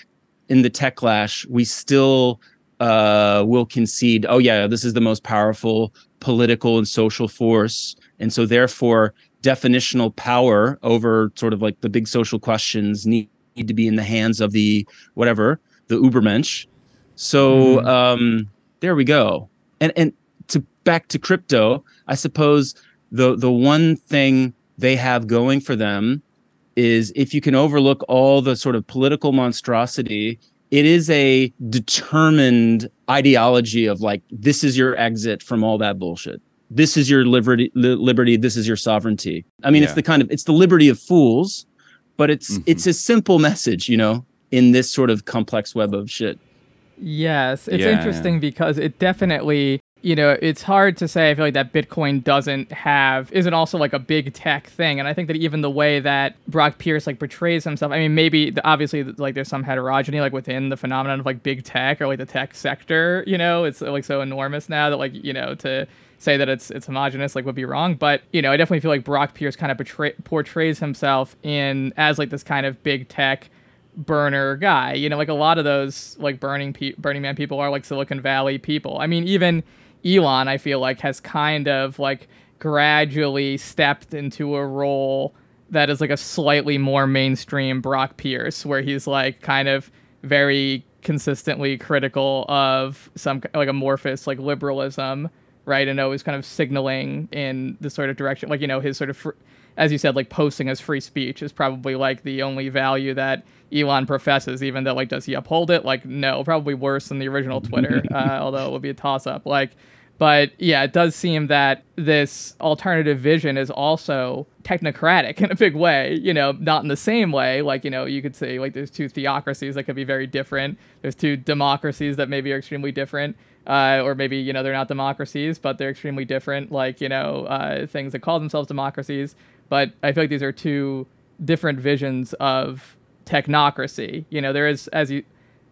in the tech lash, we still uh, will concede, oh, yeah, this is the most powerful political and social force. And so, therefore, definitional power over sort of like the big social questions need, need to be in the hands of the whatever, the Ubermensch. So, um, there we go. And, and to back to crypto, I suppose the the one thing they have going for them is if you can overlook all the sort of political monstrosity, it is a determined ideology of like this is your exit from all that bullshit. This is your liberty li- liberty, this is your sovereignty. I mean, it's the kind of it's the liberty of fools, but it's mm-hmm. it's a simple message, you know, in this sort of complex web of shit. Yes, it's Yeah. interesting because it definitely, you know, it's hard to say. I feel like that Bitcoin doesn't have isn't also like a big tech thing, and I think that even the way that Brock Pierce like portrays himself. I mean, maybe obviously like there's some heterogeneity like within the phenomenon of like big tech or like the tech sector. You know, it's like so enormous now that like you know to say that it's it's homogenous like would be wrong but you know i definitely feel like brock pierce kind of portrays himself in as like this kind of big tech burner guy. You know, like a lot of those like burning pe- Burning Man people are like Silicon Valley people. I mean, even Elon, I feel like has kind of like gradually stepped into a role that is like a slightly more mainstream Brock Pierce, where he's like kind of very consistently critical of some like amorphous like liberalism, right? And always kind of signaling in the sort of direction, like you know his sort of. Fr- as you said, like posting as free speech is probably like the only value that Elon professes, even though like does he uphold it? Like no, probably worse than the original Twitter, uh, although it would be a toss up. Like, but yeah, it does seem that this alternative vision is also technocratic in a big way. You know, not in the same way. Like you know, you could say like there's two theocracies that could be very different. There's two democracies that maybe are extremely different. Uh, or maybe you know they're not democracies, but they're extremely different. Like you know uh, things that call themselves democracies, but I feel like these are two different visions of technocracy. You know, there is, as you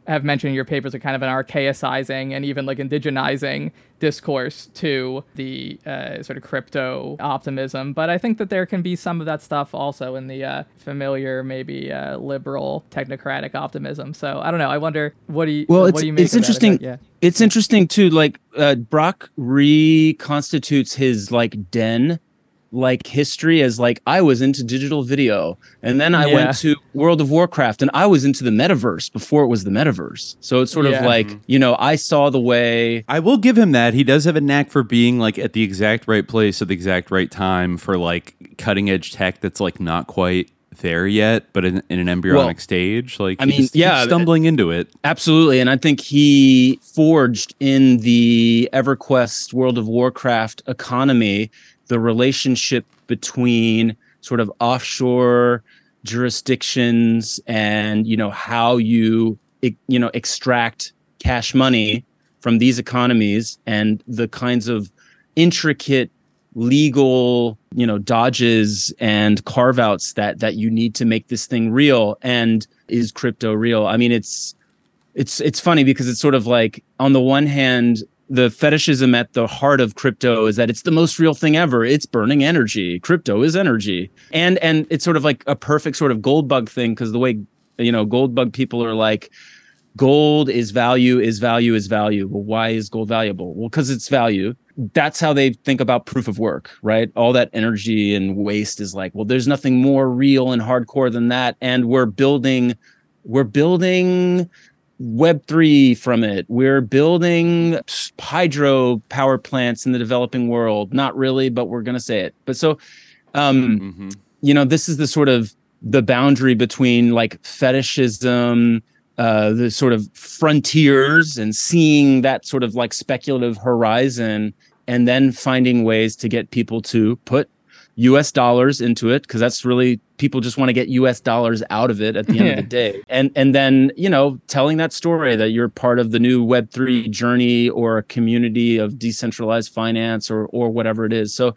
have mentioned in your papers, a kind of an archaicizing and even like indigenizing discourse to the uh, sort of crypto optimism. But I think that there can be some of that stuff also in the uh, familiar, maybe uh, liberal technocratic optimism. So I don't know. I wonder what do you Well, what it's do you make it's of that? Is that- interesting. yeah. It's interesting too. Like uh, Brock reconstitutes his like den like history as like I was into digital video and then I Yeah. went to World of Warcraft and I was into the metaverse before it was the metaverse. So it's sort Yeah. of like, mm-hmm. you know, I saw the way I will give him that. He does have a knack for being like at the exact right place at the exact right time for like cutting edge tech that's like not quite there yet, but in, in an embryonic Well, stage. Like, I mean, just keeps yeah, stumbling into it. Absolutely. And I think he forged in the EverQuest World of Warcraft economy the relationship between sort of offshore jurisdictions and, you know, how you, you know, extract cash money from these economies and the kinds of intricate legal you know dodges and carve outs that that you need to make this thing real and is crypto real. I mean it's it's it's funny because it's sort of like on the one hand the fetishism at the heart of crypto is that it's the most real thing ever. It's burning energy. Crypto is energy. And and it's sort of like a perfect sort of gold bug thing because the way you know gold bug people are like gold is value is value is value. Well why is gold valuable? Well because it's value. That's how they think about proof of work right? All that energy and waste is like well there's nothing more real and hardcore than that. And we're building we're building web3 from it. We're building hydro power plants in the developing world. Not really but we're going to say it. But so um mm-hmm. you know this is the sort of the boundary between like fetishism uh, the sort of frontiers and seeing that sort of like speculative horizon and then finding ways to get people to put US dollars into it because that's really people just want to get US dollars out of it at the end of the day. And and then, you know, telling that story that you're part of the new web3 journey or a community of decentralized finance or or whatever it is. So,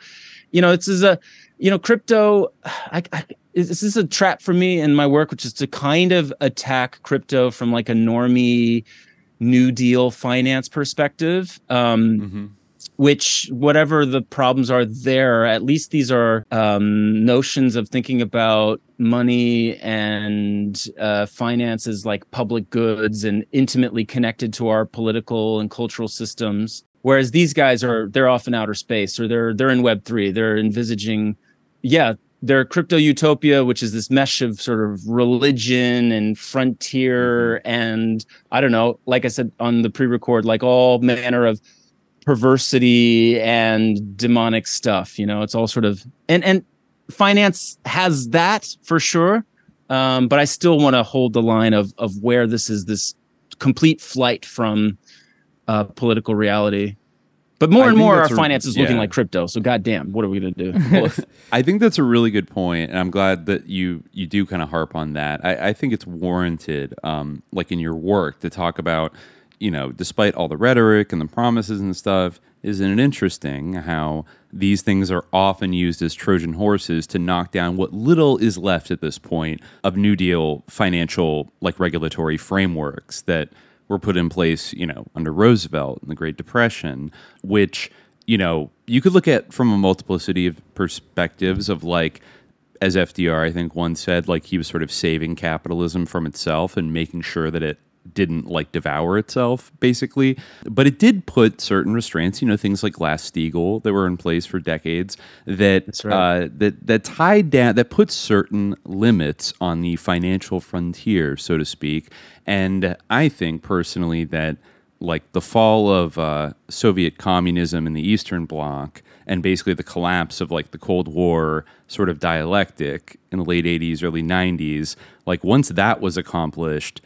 you know, this is a you know, crypto I, I this is a trap for me in my work, which is to kind of attack crypto from like a normie New Deal finance perspective. Um, mm-hmm. Which, whatever the problems are there, at least these are um, notions of thinking about money and uh, finances like public goods and intimately connected to our political and cultural systems. Whereas these guys are, they're off in outer space or they're they're in Web three. They're envisaging, yeah, their crypto utopia, which is this mesh of sort of religion and frontier, mm-hmm. and I don't know, like I said on the pre-record, like all manner of perversity and demonic stuff. You know, it's all sort of and and finance has that for sure, um, but I still want to hold the line of of where this is this complete flight from uh, political reality. But more I and more, our finance is looking like crypto. So, goddamn, what are we going to do? I think that's a really good point, and I'm glad that you you do kind of harp on that. I, I think it's warranted, um, like in your work, to talk about, you know, despite all the rhetoric and the promises and stuff, isn't it interesting how these things are often used as Trojan horses to knock down what little is left at this point of New Deal financial, like regulatory frameworks that were put in place, you know, under Roosevelt and the Great Depression, which, you know, you could look at from a multiplicity of perspectives of like, as FDR, I think once said, like he was sort of saving capitalism from itself and making sure that it didn't like devour itself basically but it did put certain restraints you know things like glass-steagall that were in place for decades that right. uh, that that tied down that put certain limits on the financial frontier so to speak and i think personally that like the fall of uh, soviet communism in the eastern bloc and basically the collapse of like the cold war sort of dialectic in the late 80s early 90s like once that was accomplished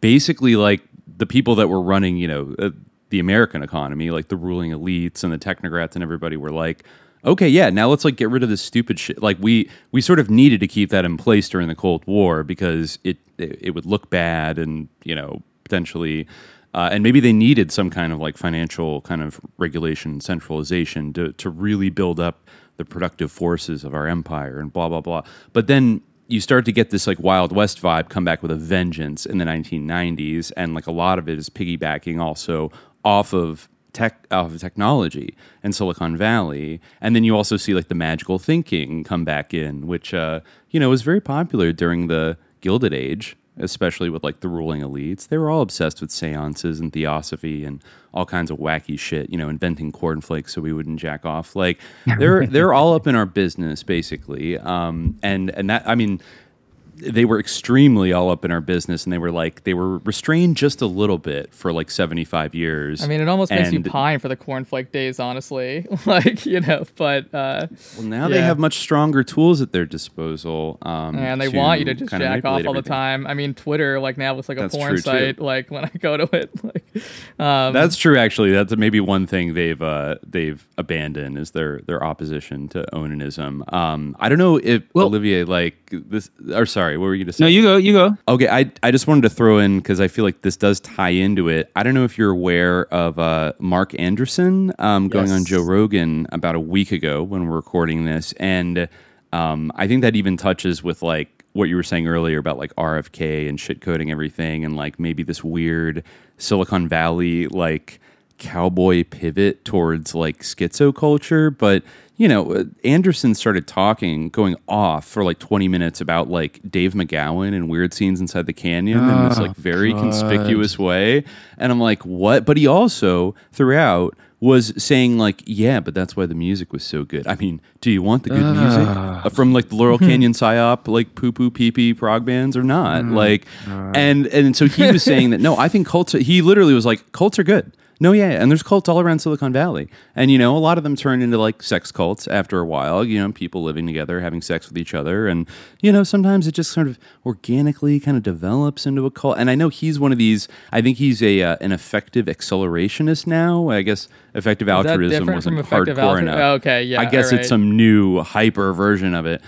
basically like the people that were running, you know, uh, the American economy, like the ruling elites and the technocrats and everybody were like, okay, yeah, now let's like get rid of this stupid shit. Like we we sort of needed to keep that in place during the Cold War because it it, it would look bad and you know potentially. Uh, and maybe they needed some kind of like financial kind of regulation centralization to, to really build up the productive forces of our empire and blah blah blah. But then you start to get this like Wild West vibe come back with a vengeance in the 1990s, and like a lot of it is piggybacking also off of tech off of technology and Silicon Valley, and then you also see like the magical thinking come back in, which uh, you know was very popular during the Gilded Age especially with like the ruling elites. They were all obsessed with seances and theosophy and all kinds of wacky shit, you know, inventing cornflakes so we wouldn't jack off. Like they're they're all up in our business basically. Um, and and that I mean they were extremely all up in our business and they were like they were restrained just a little bit for like 75 years i mean it almost makes you pine for the cornflake days honestly like you know but uh well now yeah. they have much stronger tools at their disposal um and they want you to just jack off all everything. the time i mean twitter like now looks like a that's porn site too. like when i go to it like um, that's true actually that's maybe one thing they've uh they've abandoned is their their opposition to onanism um i don't know if well, olivier like this or sorry sorry, what were you going to say? No, you go. You go. Okay, I I just wanted to throw in because I feel like this does tie into it. I don't know if you're aware of uh, Marc Andreessen um, going Yes. on Joe Rogan about a week ago when we're recording this, and um, I think that even touches with like what you were saying earlier about like RFK and shit coding everything, and like maybe this weird Silicon Valley like cowboy pivot towards like schizo culture, but you know, uh, Andreessen started talking, going off for like 20 minutes about like Dave McGowan and weird scenes inside the canyon in this Oh, like very God. conspicuous way. And I'm like, what? But he also, throughout, was saying like, yeah, but that's why the music was so good. I mean, do you want the good music Ah. uh, from like the Laurel Canyon psyop, like poo poo pee pee prog bands or not? Mm. Like, and and so he was saying that no, I think cults. Are, he literally was like, cults are good. No, yeah, and there's cults all around Silicon Valley, and you know, a lot of them turn into like sex cults after a while. You know, people living together, having sex with each other, and you know, sometimes it just sort of organically kind of develops into a cult. And I know he's one of these. I think he's a uh, an effective accelerationist now. I guess effective Is altruism wasn't hardcore altru- enough. Okay, yeah, I guess alright. it's some new hyper version of it.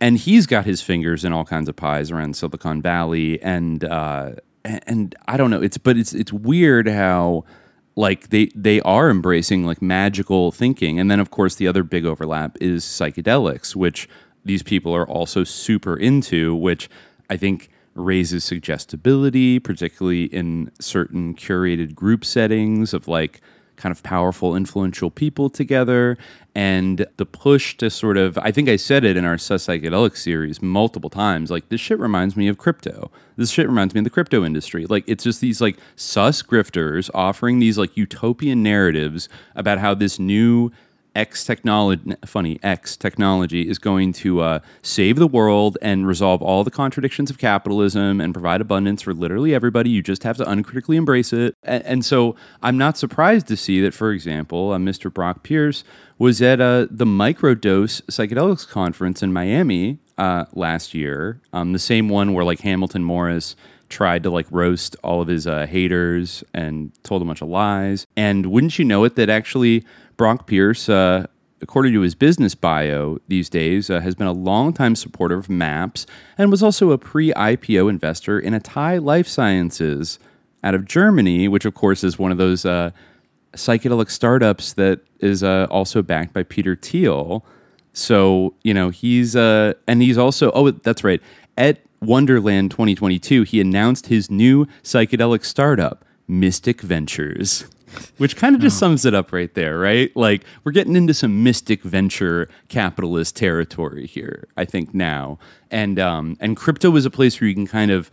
And he's got his fingers in all kinds of pies around Silicon Valley, and uh, and, and I don't know. It's but it's it's weird how like they they are embracing like magical thinking, and then of course the other big overlap is psychedelics, which these people are also super into, which I think raises suggestibility, particularly in certain curated group settings of like kind of powerful, influential people together. And the push to sort of, I think I said it in our Sus Psychedelic series multiple times, like this shit reminds me of crypto. This shit reminds me of the crypto industry. Like it's just these like sus grifters offering these like utopian narratives about how this new X technology, funny X technology is going to uh, save the world and resolve all the contradictions of capitalism and provide abundance for literally everybody. You just have to uncritically embrace it. And, and so I'm not surprised to see that, for example, uh, Mr. Brock Pierce was at uh, the Microdose Psychedelics Conference in Miami uh, last year, um, the same one where like Hamilton Morris tried to like roast all of his uh, haters and told a bunch of lies. And wouldn't you know it that actually Brock Pierce, uh, according to his business bio these days, uh, has been a longtime supporter of MAPS and was also a pre IPO investor in Atai Life Sciences out of Germany, which of course is one of those uh, psychedelic startups that is uh, also backed by Peter Thiel. So, you know, he's, uh, and he's also, oh, that's right. At Wonderland 2022, he announced his new psychedelic startup, Mystic Ventures, which kind of just sums it up right there, right? Like, we're getting into some mystic venture capitalist territory here, I think, now. And, um, and crypto is a place where you can kind of,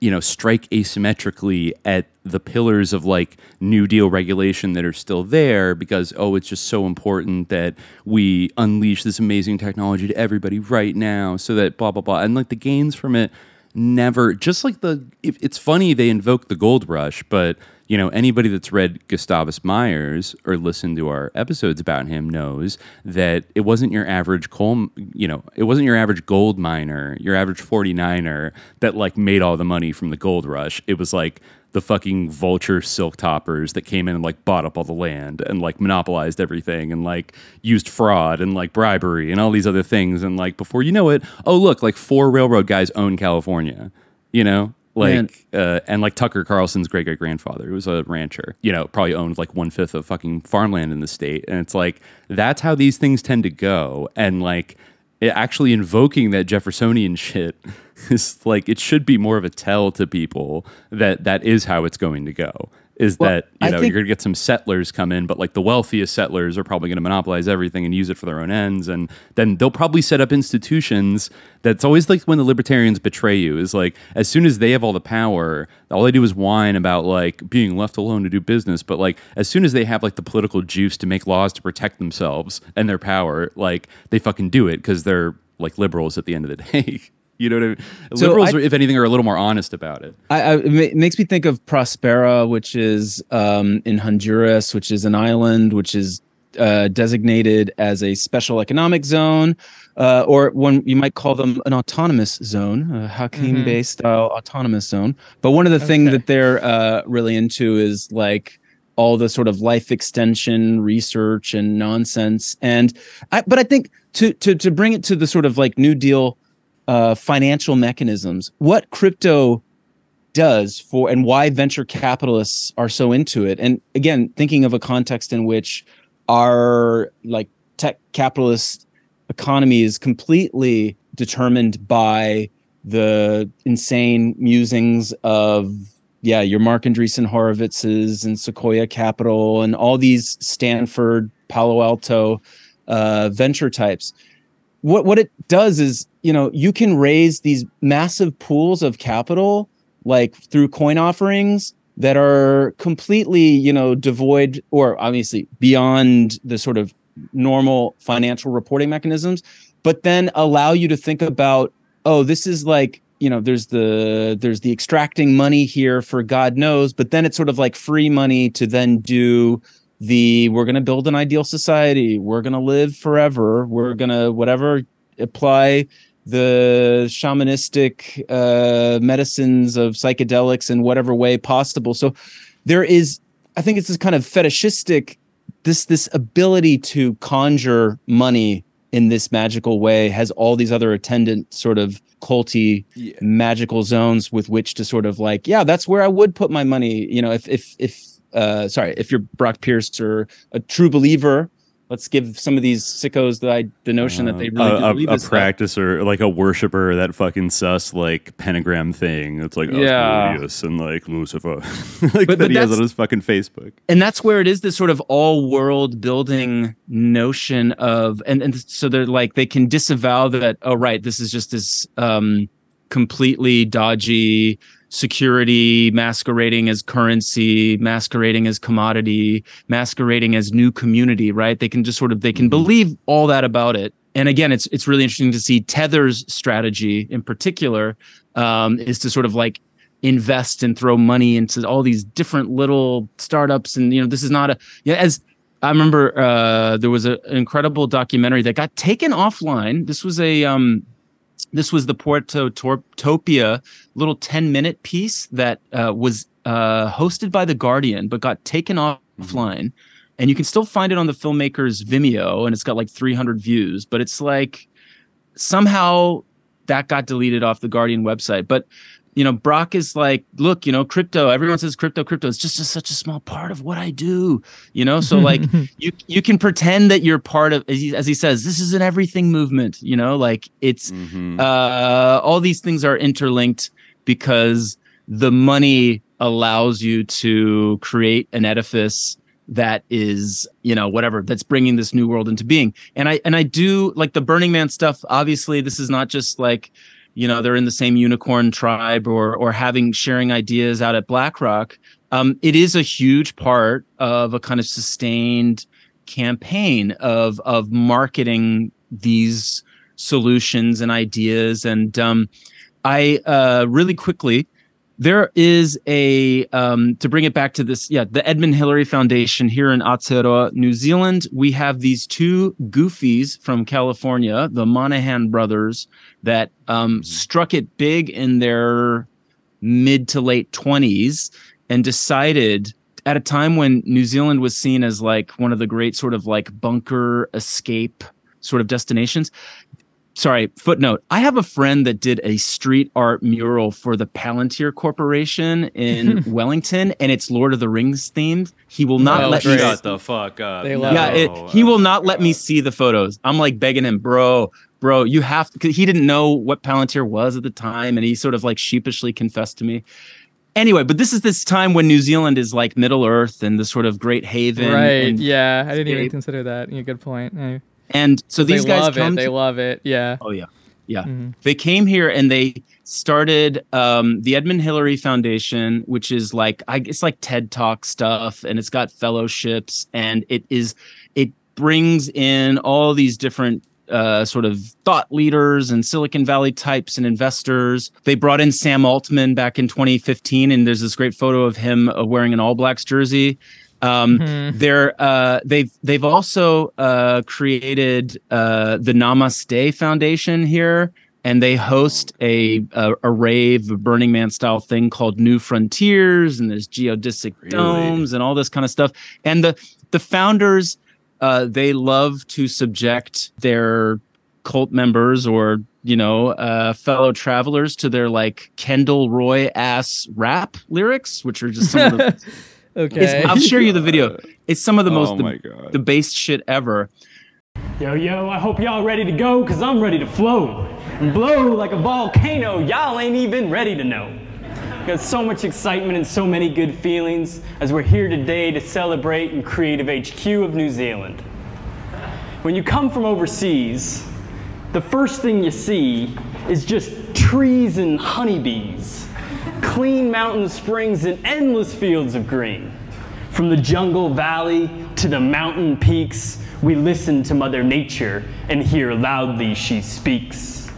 you know, strike asymmetrically at the pillars of like New Deal regulation that are still there because, oh, it's just so important that we unleash this amazing technology to everybody right now so that blah, blah, blah. And like the gains from it never, just like the, it's funny they invoke the gold rush, but you know, anybody that's read Gustavus Myers or listened to our episodes about him knows that it wasn't your average coal, you know, it wasn't your average gold miner, your average 49er that like made all the money from the gold rush. It was like the fucking vulture silk toppers that came in and like bought up all the land and like monopolized everything and like used fraud and like bribery and all these other things. And like before you know it, oh, look, like four railroad guys own California, you know? like uh, and like Tucker Carlson's great great grandfather, who was a rancher, you know, probably owned like one fifth of fucking farmland in the state, and it's like that's how these things tend to go, and like actually invoking that Jeffersonian shit is like it should be more of a tell to people that that is how it's going to go. Is Well, that you know think, you're gonna get some settlers come in, but like the wealthiest settlers are probably gonna monopolize everything and use it for their own ends, and then they'll probably set up institutions. That's always like when the libertarians betray you. Is like as soon as they have all the power, all they do is whine about like being left alone to do business. But like as soon as they have like the political juice to make laws to protect themselves and their power, like they fucking do it because they're like liberals at the end of the day. You know what I mean? So liberals, I- if anything, are a little more honest about it. I, I, it makes me think of Prospera, which is um, in Honduras, which is an island which is uh, designated as a special economic zone, uh, or one you might call them an autonomous zone, a Hakim Bey style autonomous zone. But one of the things that they're uh, really into is like all the sort of life extension research and nonsense. And I, but I think to to to bring it to the sort of like New Deal uh, financial mechanisms. What crypto does for and why venture capitalists are so into it. And again, thinking of a context in which our like tech capitalist economy is completely determined by the insane musings of yeah, your Marc Andreessen Horowitzes and Sequoia Capital and all these Stanford, Palo Alto uh, venture types. What what it does is, you know, you can raise these massive pools of capital like through coin offerings that are completely, you know, devoid or obviously beyond the sort of normal financial reporting mechanisms, but then allow you to think about, oh, this is like you know there's the there's the extracting money here for god knows but then it's sort of like free money to then do the we're going to build an ideal society. We're going to live forever. We're going to whatever apply the shamanistic uh, medicines of psychedelics in whatever way possible. So there is i think it's this kind of fetishistic this this ability to conjure money in this magical way has all these other attendant sort of culty yeah. magical zones with which to sort of like yeah that's where i would put my money. You know if if if uh sorry if you're brock pierce or a true believer let's give some of these sickos the the notion uh, that they really a, believe a, a practicer like a worshiper that fucking sus like pentagram thing it's like yeah. and like lucifer. Like but, that he has on his fucking facebook. And that's where it is this sort of all world building notion of and and so they're like they can disavow that oh right this is just this um completely dodgy security masquerading as currency masquerading as commodity masquerading as new community right they can just sort of they can mm-hmm. believe all that about it and again it's it's really interesting to see tether's strategy in particular um, is to sort of like invest and throw money into all these different little startups and you know this is not a yeah as I remember uh, there was a, an incredible documentary that got taken offline. This was a um, this was the Puertopia little 10 minute piece that uh, was uh, hosted by The Guardian, but got taken mm-hmm. offline. And you can still find it on the filmmaker's Vimeo, and it's got like 300 views. But it's like somehow that got deleted off the Guardian website. But you know, Brock is like, look, you know, crypto. Everyone says crypto, crypto. It's just a, such a small part of what I do. You know, so like you you can pretend that you're part of, as he, as he says, this is an everything movement. You know, like it's mm-hmm. uh, all these things are interlinked because the money allows you to create an edifice that is you know whatever that's bringing this new world into being and i and i do like the burning man stuff obviously this is not just like you know they're in the same unicorn tribe or or having sharing ideas out at Black Rock. Um, it is a huge part of a kind of sustained campaign of of marketing these solutions and ideas. And um, I uh, really quickly there is a um, to bring it back to this yeah the edmund hillary foundation here in aotearoa new zealand we have these two goofies from california the monahan brothers that um, mm-hmm. struck it big in their mid to late 20s and decided at a time when new zealand was seen as like one of the great sort of like bunker escape sort of destinations sorry, footnote. I have a friend that did a street art mural for the Palantir Corporation in Wellington, and it's Lord of the Rings themed. He will not oh, let me shut the fuck up. They love yeah, it, he will not let me see the photos. I'm like begging him, bro, bro, you have to. He didn't know what Palantir was at the time, and he sort of like sheepishly confessed to me. Anyway, but this is this time when New Zealand is like Middle Earth and the sort of great haven. Right. Yeah, I didn't even consider that. Yeah, good point. Yeah. And so these they guys love come it. They love it. Yeah. Oh yeah. Yeah. Mm-hmm. They came here and they started um, the Edmund Hillary Foundation, which is like I it's like TED Talk stuff, and it's got fellowships, and it is it brings in all these different uh, sort of thought leaders and Silicon Valley types and investors. They brought in Sam Altman back in 2015, and there's this great photo of him uh, wearing an All Blacks jersey. Um, mm-hmm. They're uh, they've they've also uh, created uh, the Namaste Foundation here, and they host a a, a rave, a Burning Man style thing called New Frontiers, and there's geodesic really? domes and all this kind of stuff. And the the founders uh, they love to subject their cult members or you know uh, fellow travelers to their like Kendall Roy ass rap lyrics, which are just some of the. okay, it's- I'll share you the video. It's some of the most Oh the, my God. the based shit ever. Yo, yo, I hope y'all ready to go, cause I'm ready to flow. And blow like a volcano, y'all ain't even ready to know. Got so much excitement and so many good feelings as we're here today to celebrate in Creative HQ of New Zealand. When you come from overseas, the first thing you see is just trees and honeybees, clean mountain springs and endless fields of green. From the jungle valley to the mountain peaks, we listen to Mother Nature and hear loudly she speaks.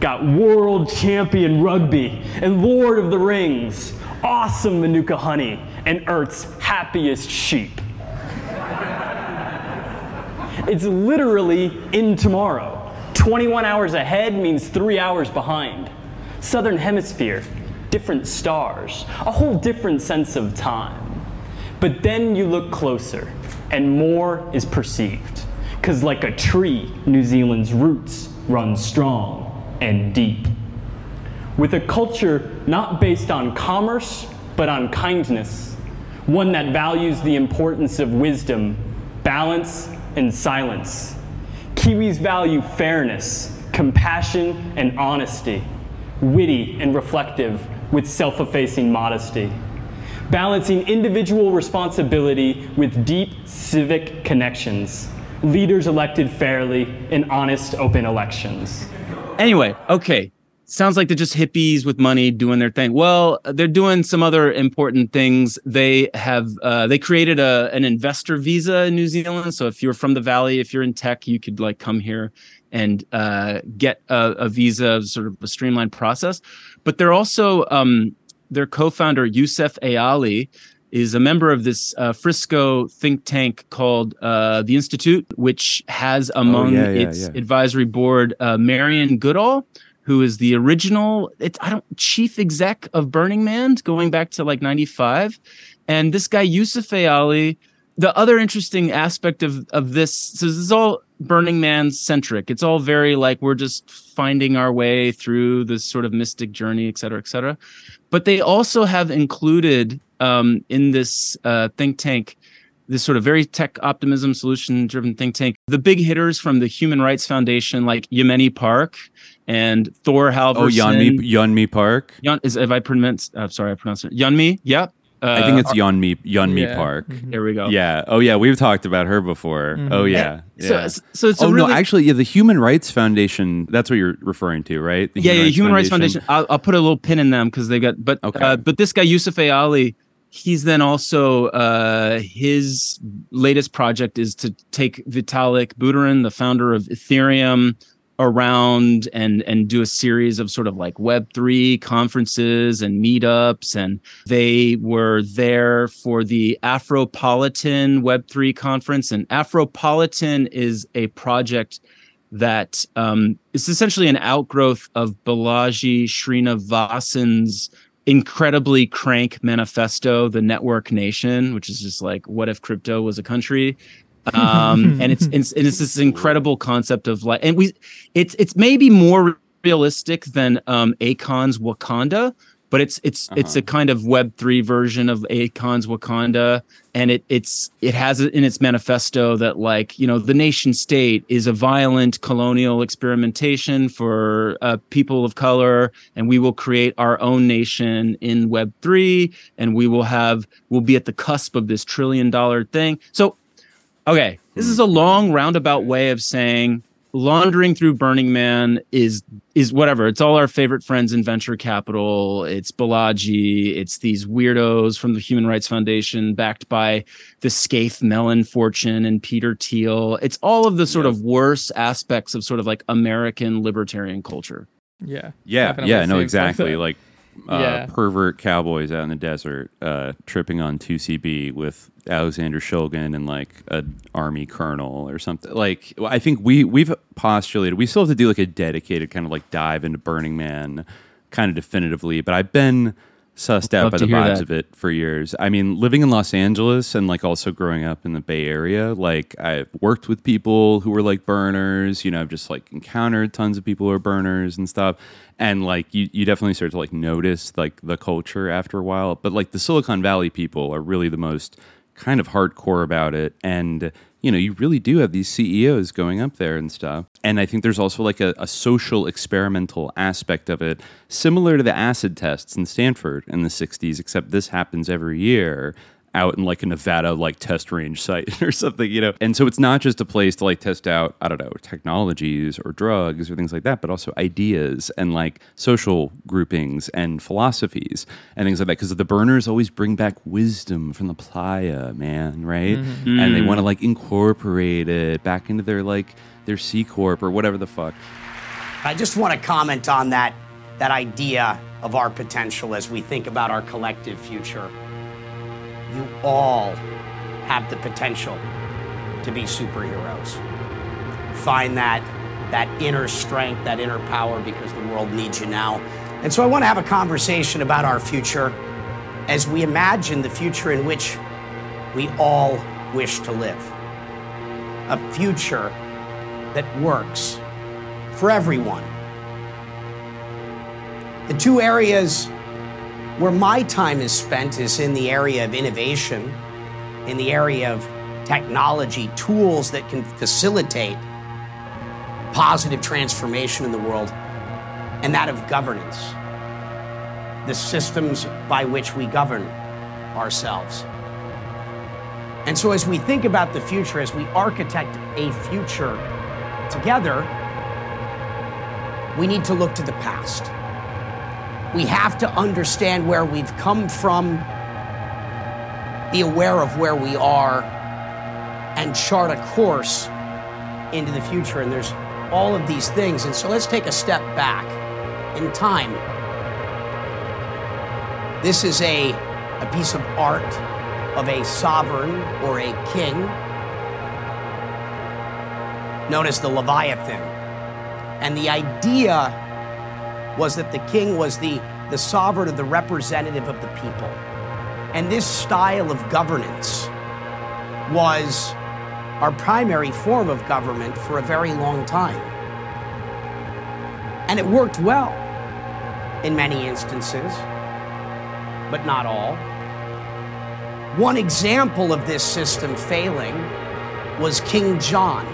Got world champion rugby and Lord of the Rings, awesome Manuka honey, and Earth's happiest sheep. It's literally in tomorrow. 21 hours ahead means three hours behind. Southern Hemisphere, different stars, a whole different sense of time. But then you look closer, and more is perceived. Because, like a tree, New Zealand's roots run strong and deep. With a culture not based on commerce, but on kindness, one that values the importance of wisdom, balance, and silence. Kiwis value fairness, compassion, and honesty, witty and reflective with self effacing modesty balancing individual responsibility with deep civic connections, leaders elected fairly in honest, open elections. Anyway, okay. Sounds like they're just hippies with money doing their thing. Well, they're doing some other important things. They have uh, they created a an investor visa in New Zealand. So if you're from the valley, if you're in tech, you could like come here and uh, get a, a visa, sort of a streamlined process. But they're also um, their co-founder Youssef Ayali is a member of this uh, Frisco think tank called uh, the Institute, which has among yeah, yeah, its yeah. advisory board uh, Marian Goodell, who is the original it's I don't chief exec of Burning Man, going back to like '95, and this guy Yusuf Ayali. The other interesting aspect of of this, so this is all Burning Man centric. It's all very like we're just finding our way through this sort of mystic journey, et cetera, et cetera. But they also have included um, in this uh, think tank this sort of very tech optimism solution driven think tank the big hitters from the human rights foundation like yeonmi park and thor halvorssen Oh, Yeonmi Yeonmi Park. Yeon, is if i pronounced uh, sorry i pronounced it Yeonmi, yeah uh, I think it's Yeonmi Yeonmi yeah. Park. there we go Yeah. Oh yeah, we've talked about her before. Oh yeah. so, yeah. so it's a oh really, no, actually, yeah, the Human Rights Foundation. That's what you're referring to, right? The yeah, yeah, Human Rights Foundation. I'll, I'll put a little pin in them because they got. But Okay. uh, but this guy Yusuf Ali, he's then also uh, his latest project is to take Vitalik Buterin, the founder of Ethereum, around and and do a series of sort of like Web three conferences and meetups, and they were there for the Afropolitan Web three conference, and Afropolitan is a project that um, is essentially an outgrowth of Balaji Srinivasan's incredibly crank manifesto, The Network Nation, which is just like, what if crypto was a country? Um, and it's, it's and it's this incredible concept of like, and we, it's it's maybe more realistic than um, Akon's Wakanda, but it's it's it's a kind of Web three version of Akon's Wakanda, and it it's it has it in its manifesto that like you know the nation state is a violent colonial experimentation for uh, people of color, and we will create our own nation in Web three, and we will have we'll be at the cusp of this trillion dollar thing. So, okay, this is a long roundabout way of saying laundering through Burning Man is is whatever. It's all our favorite friends in venture capital. It's Balaji. It's these weirdos from the Human Rights Foundation, backed by the Scaife Mellon fortune and Peter Thiel. It's all of the sort of worst aspects of sort of like American libertarian culture. Yeah. Yeah, definitely yeah, no, seems exactly. that. Like uh, Yeah. pervert cowboys out in the desert, uh, tripping on 2CB with Alexander Shulgin and like a army colonel or something. Like, I think we we've postulated we still have to do like a dedicated kind of like dive into Burning Man, kind of definitively. But I've been sussed out by the vibes that. of it for years. I mean, living in Los Angeles and like also growing up in the Bay Area, like I've worked with people who were like burners. You know, I've just like encountered tons of people who are burners and stuff. And like you, you definitely start to like notice like the culture after a while. But like the Silicon Valley people are really the most kind of hardcore about it. And you know, you really do have these CEOs going up there and stuff. And I think there's also like a, a social experimental aspect of it, similar to the acid tests in Stanford in the 60s, except this happens every year out in like a Nevada like test range site or something, you know. And so it's not just a place to like test out, I don't know, technologies or drugs or things like that, but also ideas and like social groupings and philosophies and things like that. Because the burners always bring back wisdom from the playa, man, right? Mhm. And they Mm. want to like incorporate it back into their like their C corp or whatever the fuck. I just want to comment on that that idea of our potential as we think about our collective future. You all have the potential to be superheroes. Find that that inner strength, that inner power because the world needs you now. And so I want to have a conversation about our future as we imagine the future in which we all wish to live. A future that works for everyone. The two areas where my time is spent is in the area of innovation, in the area of technology, tools that can facilitate positive transformation in the world, and that of governance, the systems by which we govern ourselves. And so, as we think about the future, as we architect a future together, we need to look to the past. We have to understand where we've come from, be aware of where we are, and chart a course into the future. And there's all of these things. And so let's take a step back in time. This is a, a piece of art of a sovereign or a king known as the Leviathan. And the idea was that the king was the, the sovereign or the representative of the people. And this style of governance was our primary form of government for a very long time. And it worked well in many instances, but not all. One example of this system failing was King John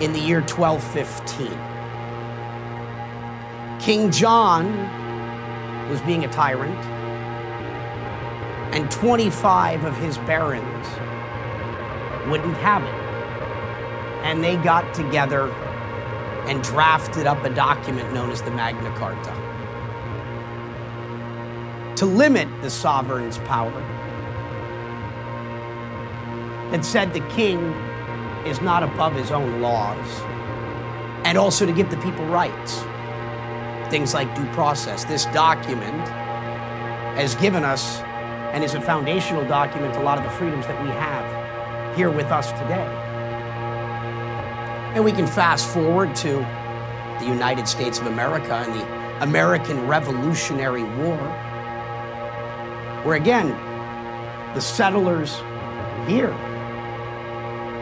in the year 1215. King John was being a tyrant, and 25 of his barons wouldn't have it. And they got together and drafted up a document known as the Magna Carta to limit the sovereign's power. It said the king is not above his own laws, and also to give the people rights things like due process. This document has given us and is a foundational document to a lot of the freedoms that we have here with us today. And we can fast forward to the United States of America and the American Revolutionary War, where again, the settlers here,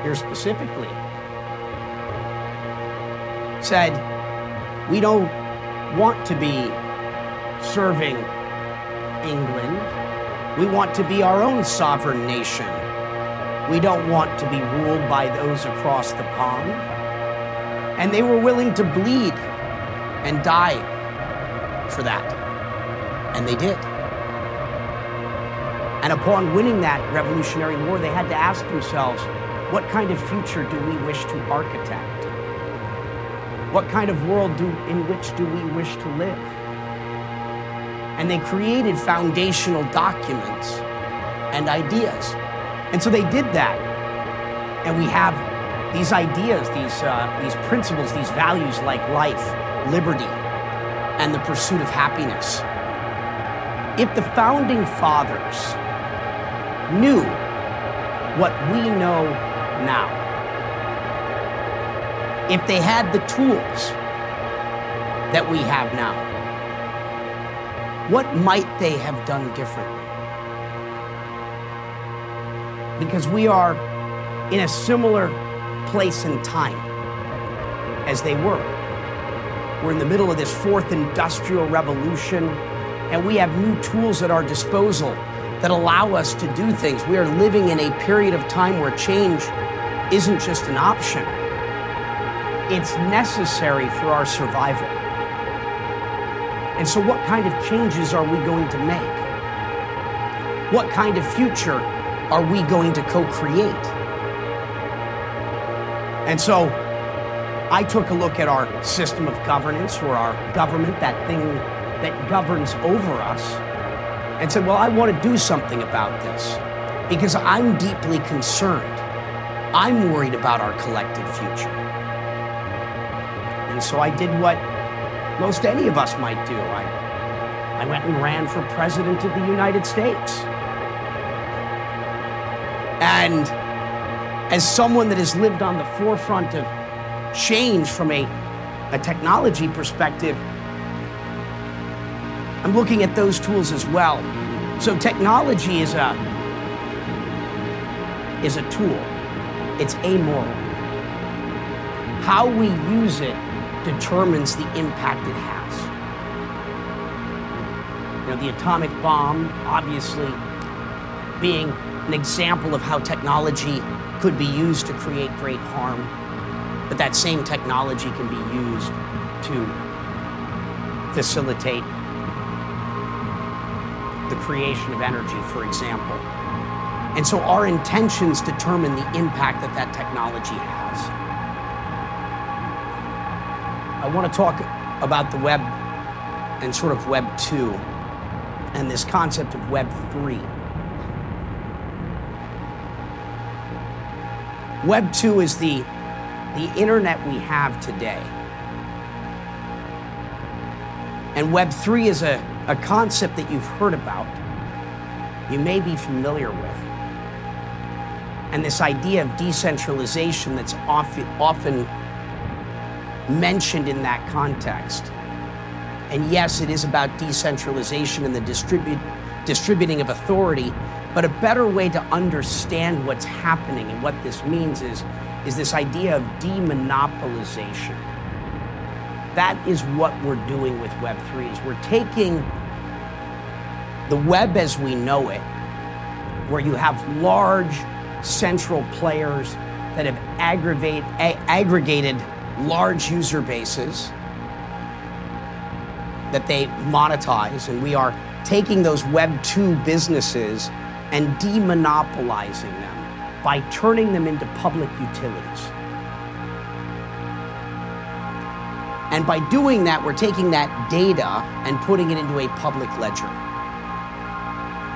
here specifically, said, we don't want to be serving England. We want to be our own sovereign nation. We don't want to be ruled by those across the pond. And they were willing to bleed and die for that. And they did. And upon winning that Revolutionary War, they had to ask themselves what kind of future do we wish to architect? What kind of world do, in which do we wish to live? And they created foundational documents and ideas. And so they did that. And we have these ideas, these, uh, these principles, these values like life, liberty, and the pursuit of happiness. If the founding fathers knew what we know now, if they had the tools that we have now, what might they have done differently? Because we are in a similar place and time as they were. We're in the middle of this fourth industrial revolution, and we have new tools at our disposal that allow us to do things. We are living in a period of time where change isn't just an option, it's necessary for our survival. And so, what kind of changes are we going to make? What kind of future are we going to co create? And so, I took a look at our system of governance or our government, that thing that governs over us, and said, Well, I want to do something about this because I'm deeply concerned. I'm worried about our collective future. And so I did what most any of us might do. I, I went and ran for president of the United States. And as someone that has lived on the forefront of change from a, a technology perspective, I'm looking at those tools as well. So technology is a is a tool. It's amoral. How we use it determines the impact it has. You know, the atomic bomb obviously being an example of how technology could be used to create great harm, but that same technology can be used to facilitate the creation of energy, for example. And so our intentions determine the impact that that technology has. I want to talk about the web and sort of Web 2 and this concept of Web 3. Web 2 is the, the internet we have today. And Web 3 is a, a concept that you've heard about, you may be familiar with. And this idea of decentralization that's often, often mentioned in that context. And yes, it is about decentralization and the distribute, distributing of authority, but a better way to understand what's happening and what this means is, is this idea of demonopolization. That is what we're doing with Web3 is we're taking the web as we know it, where you have large central players that have aggravate, a- aggregated large user bases that they monetize, and we are taking those Web 2 businesses and demonopolizing them by turning them into public utilities. And by doing that, we're taking that data and putting it into a public ledger.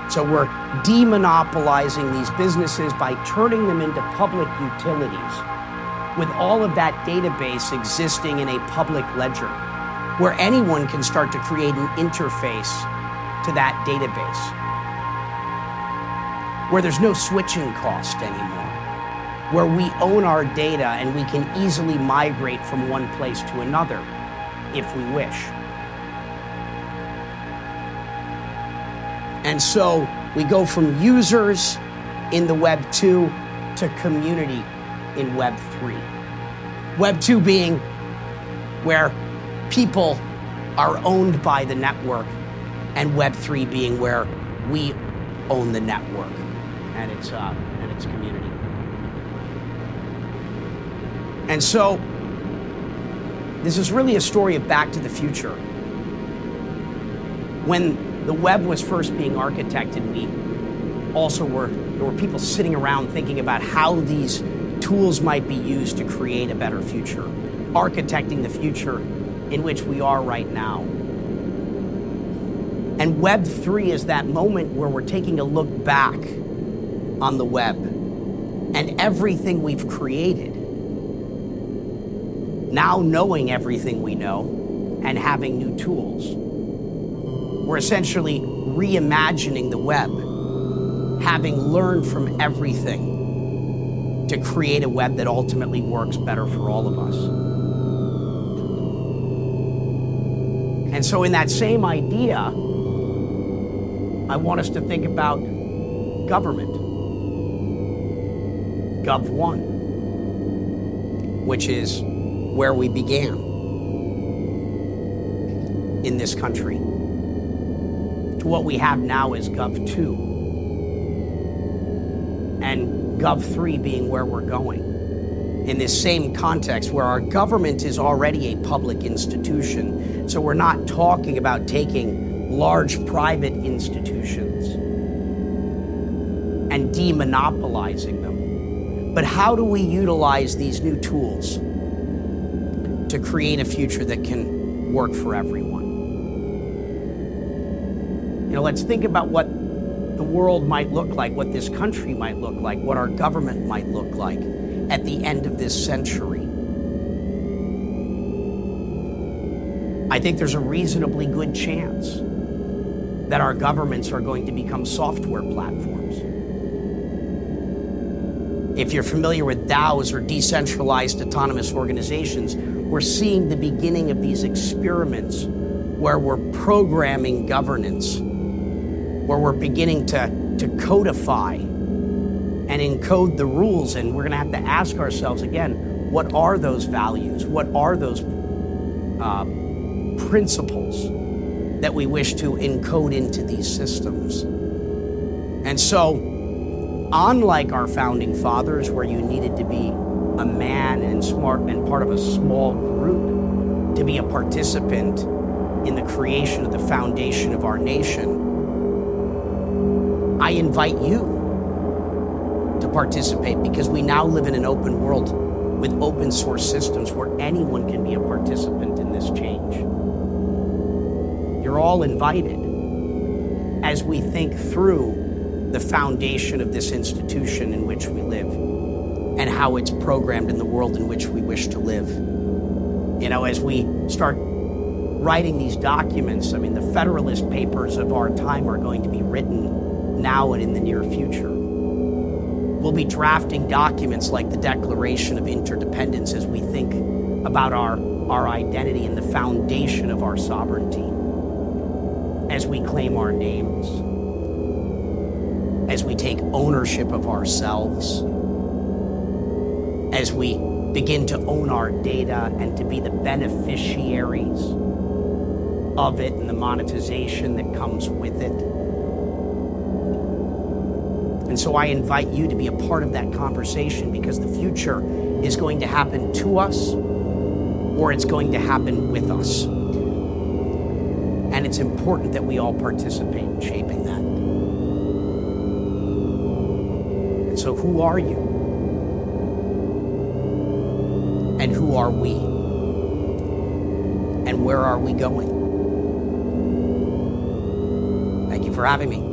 So we're demonopolizing these businesses by turning them into public utilities with all of that database existing in a public ledger where anyone can start to create an interface to that database, where there's no switching cost anymore, where we own our data and we can easily migrate from one place to another if we wish. And so we go from users in the Web 2 to community in Web 3. Web 2 being where people are owned by the network, and Web 3 being where we own the network and its, uh, and its community. And so, this is really a story of Back to the Future. When the web was first being architected, we also were, there were people sitting around thinking about how these tools might be used to create a better future, architecting the future in which we are right now. And Web 3 is that moment where we're taking a look back on the web and everything we've created. Now, knowing everything we know and having new tools, we're essentially reimagining the web, having learned from everything to create a web that ultimately works better for all of us. And so, in that same idea, I want us to think about government. Gov 1, which is where we began in this country, to what we have now is Gov 2, and Gov 3 being where we're going. In this same context, where our government is already a public institution, so we're not talking about taking large private institutions and demonopolizing them. But how do we utilize these new tools to create a future that can work for everyone? You know, let's think about what world might look like, what this country might look like, what our government might look like at the end of this century. I think there's a reasonably good chance that our governments are going to become software platforms. If you're familiar with DAOs or decentralized autonomous organizations, we're seeing the beginning of these experiments where we're programming governance, where we're beginning to, to codify and encode the rules. And we're going to have to ask ourselves again what are those values? What are those uh, principles that we wish to encode into these systems? And so, unlike our founding fathers, where you needed to be a man and smart and part of a small group to be a participant in the creation of the foundation of our nation, I invite you to participate because we now live in an open world with open source systems where anyone can be a participant in this change. You're all invited as we think through the foundation of this institution in which we live and how it's programmed in the world in which we wish to live. You know, as we start writing these documents, I mean, the Federalist Papers of our time are going to be written now and in the near future. We'll be drafting documents like the Declaration of Interdependence as we think about our, our identity and the foundation of our sovereignty, as we claim our names, as we take ownership of ourselves, as we begin to own our data and to be the beneficiaries of it and the monetization that comes with it. And so I invite you to be a part of that conversation because the future is going to happen to us or it's going to happen with us. And it's important that we all participate in shaping that. And so, who are you? And who are we? And where are we going? Thank you for having me.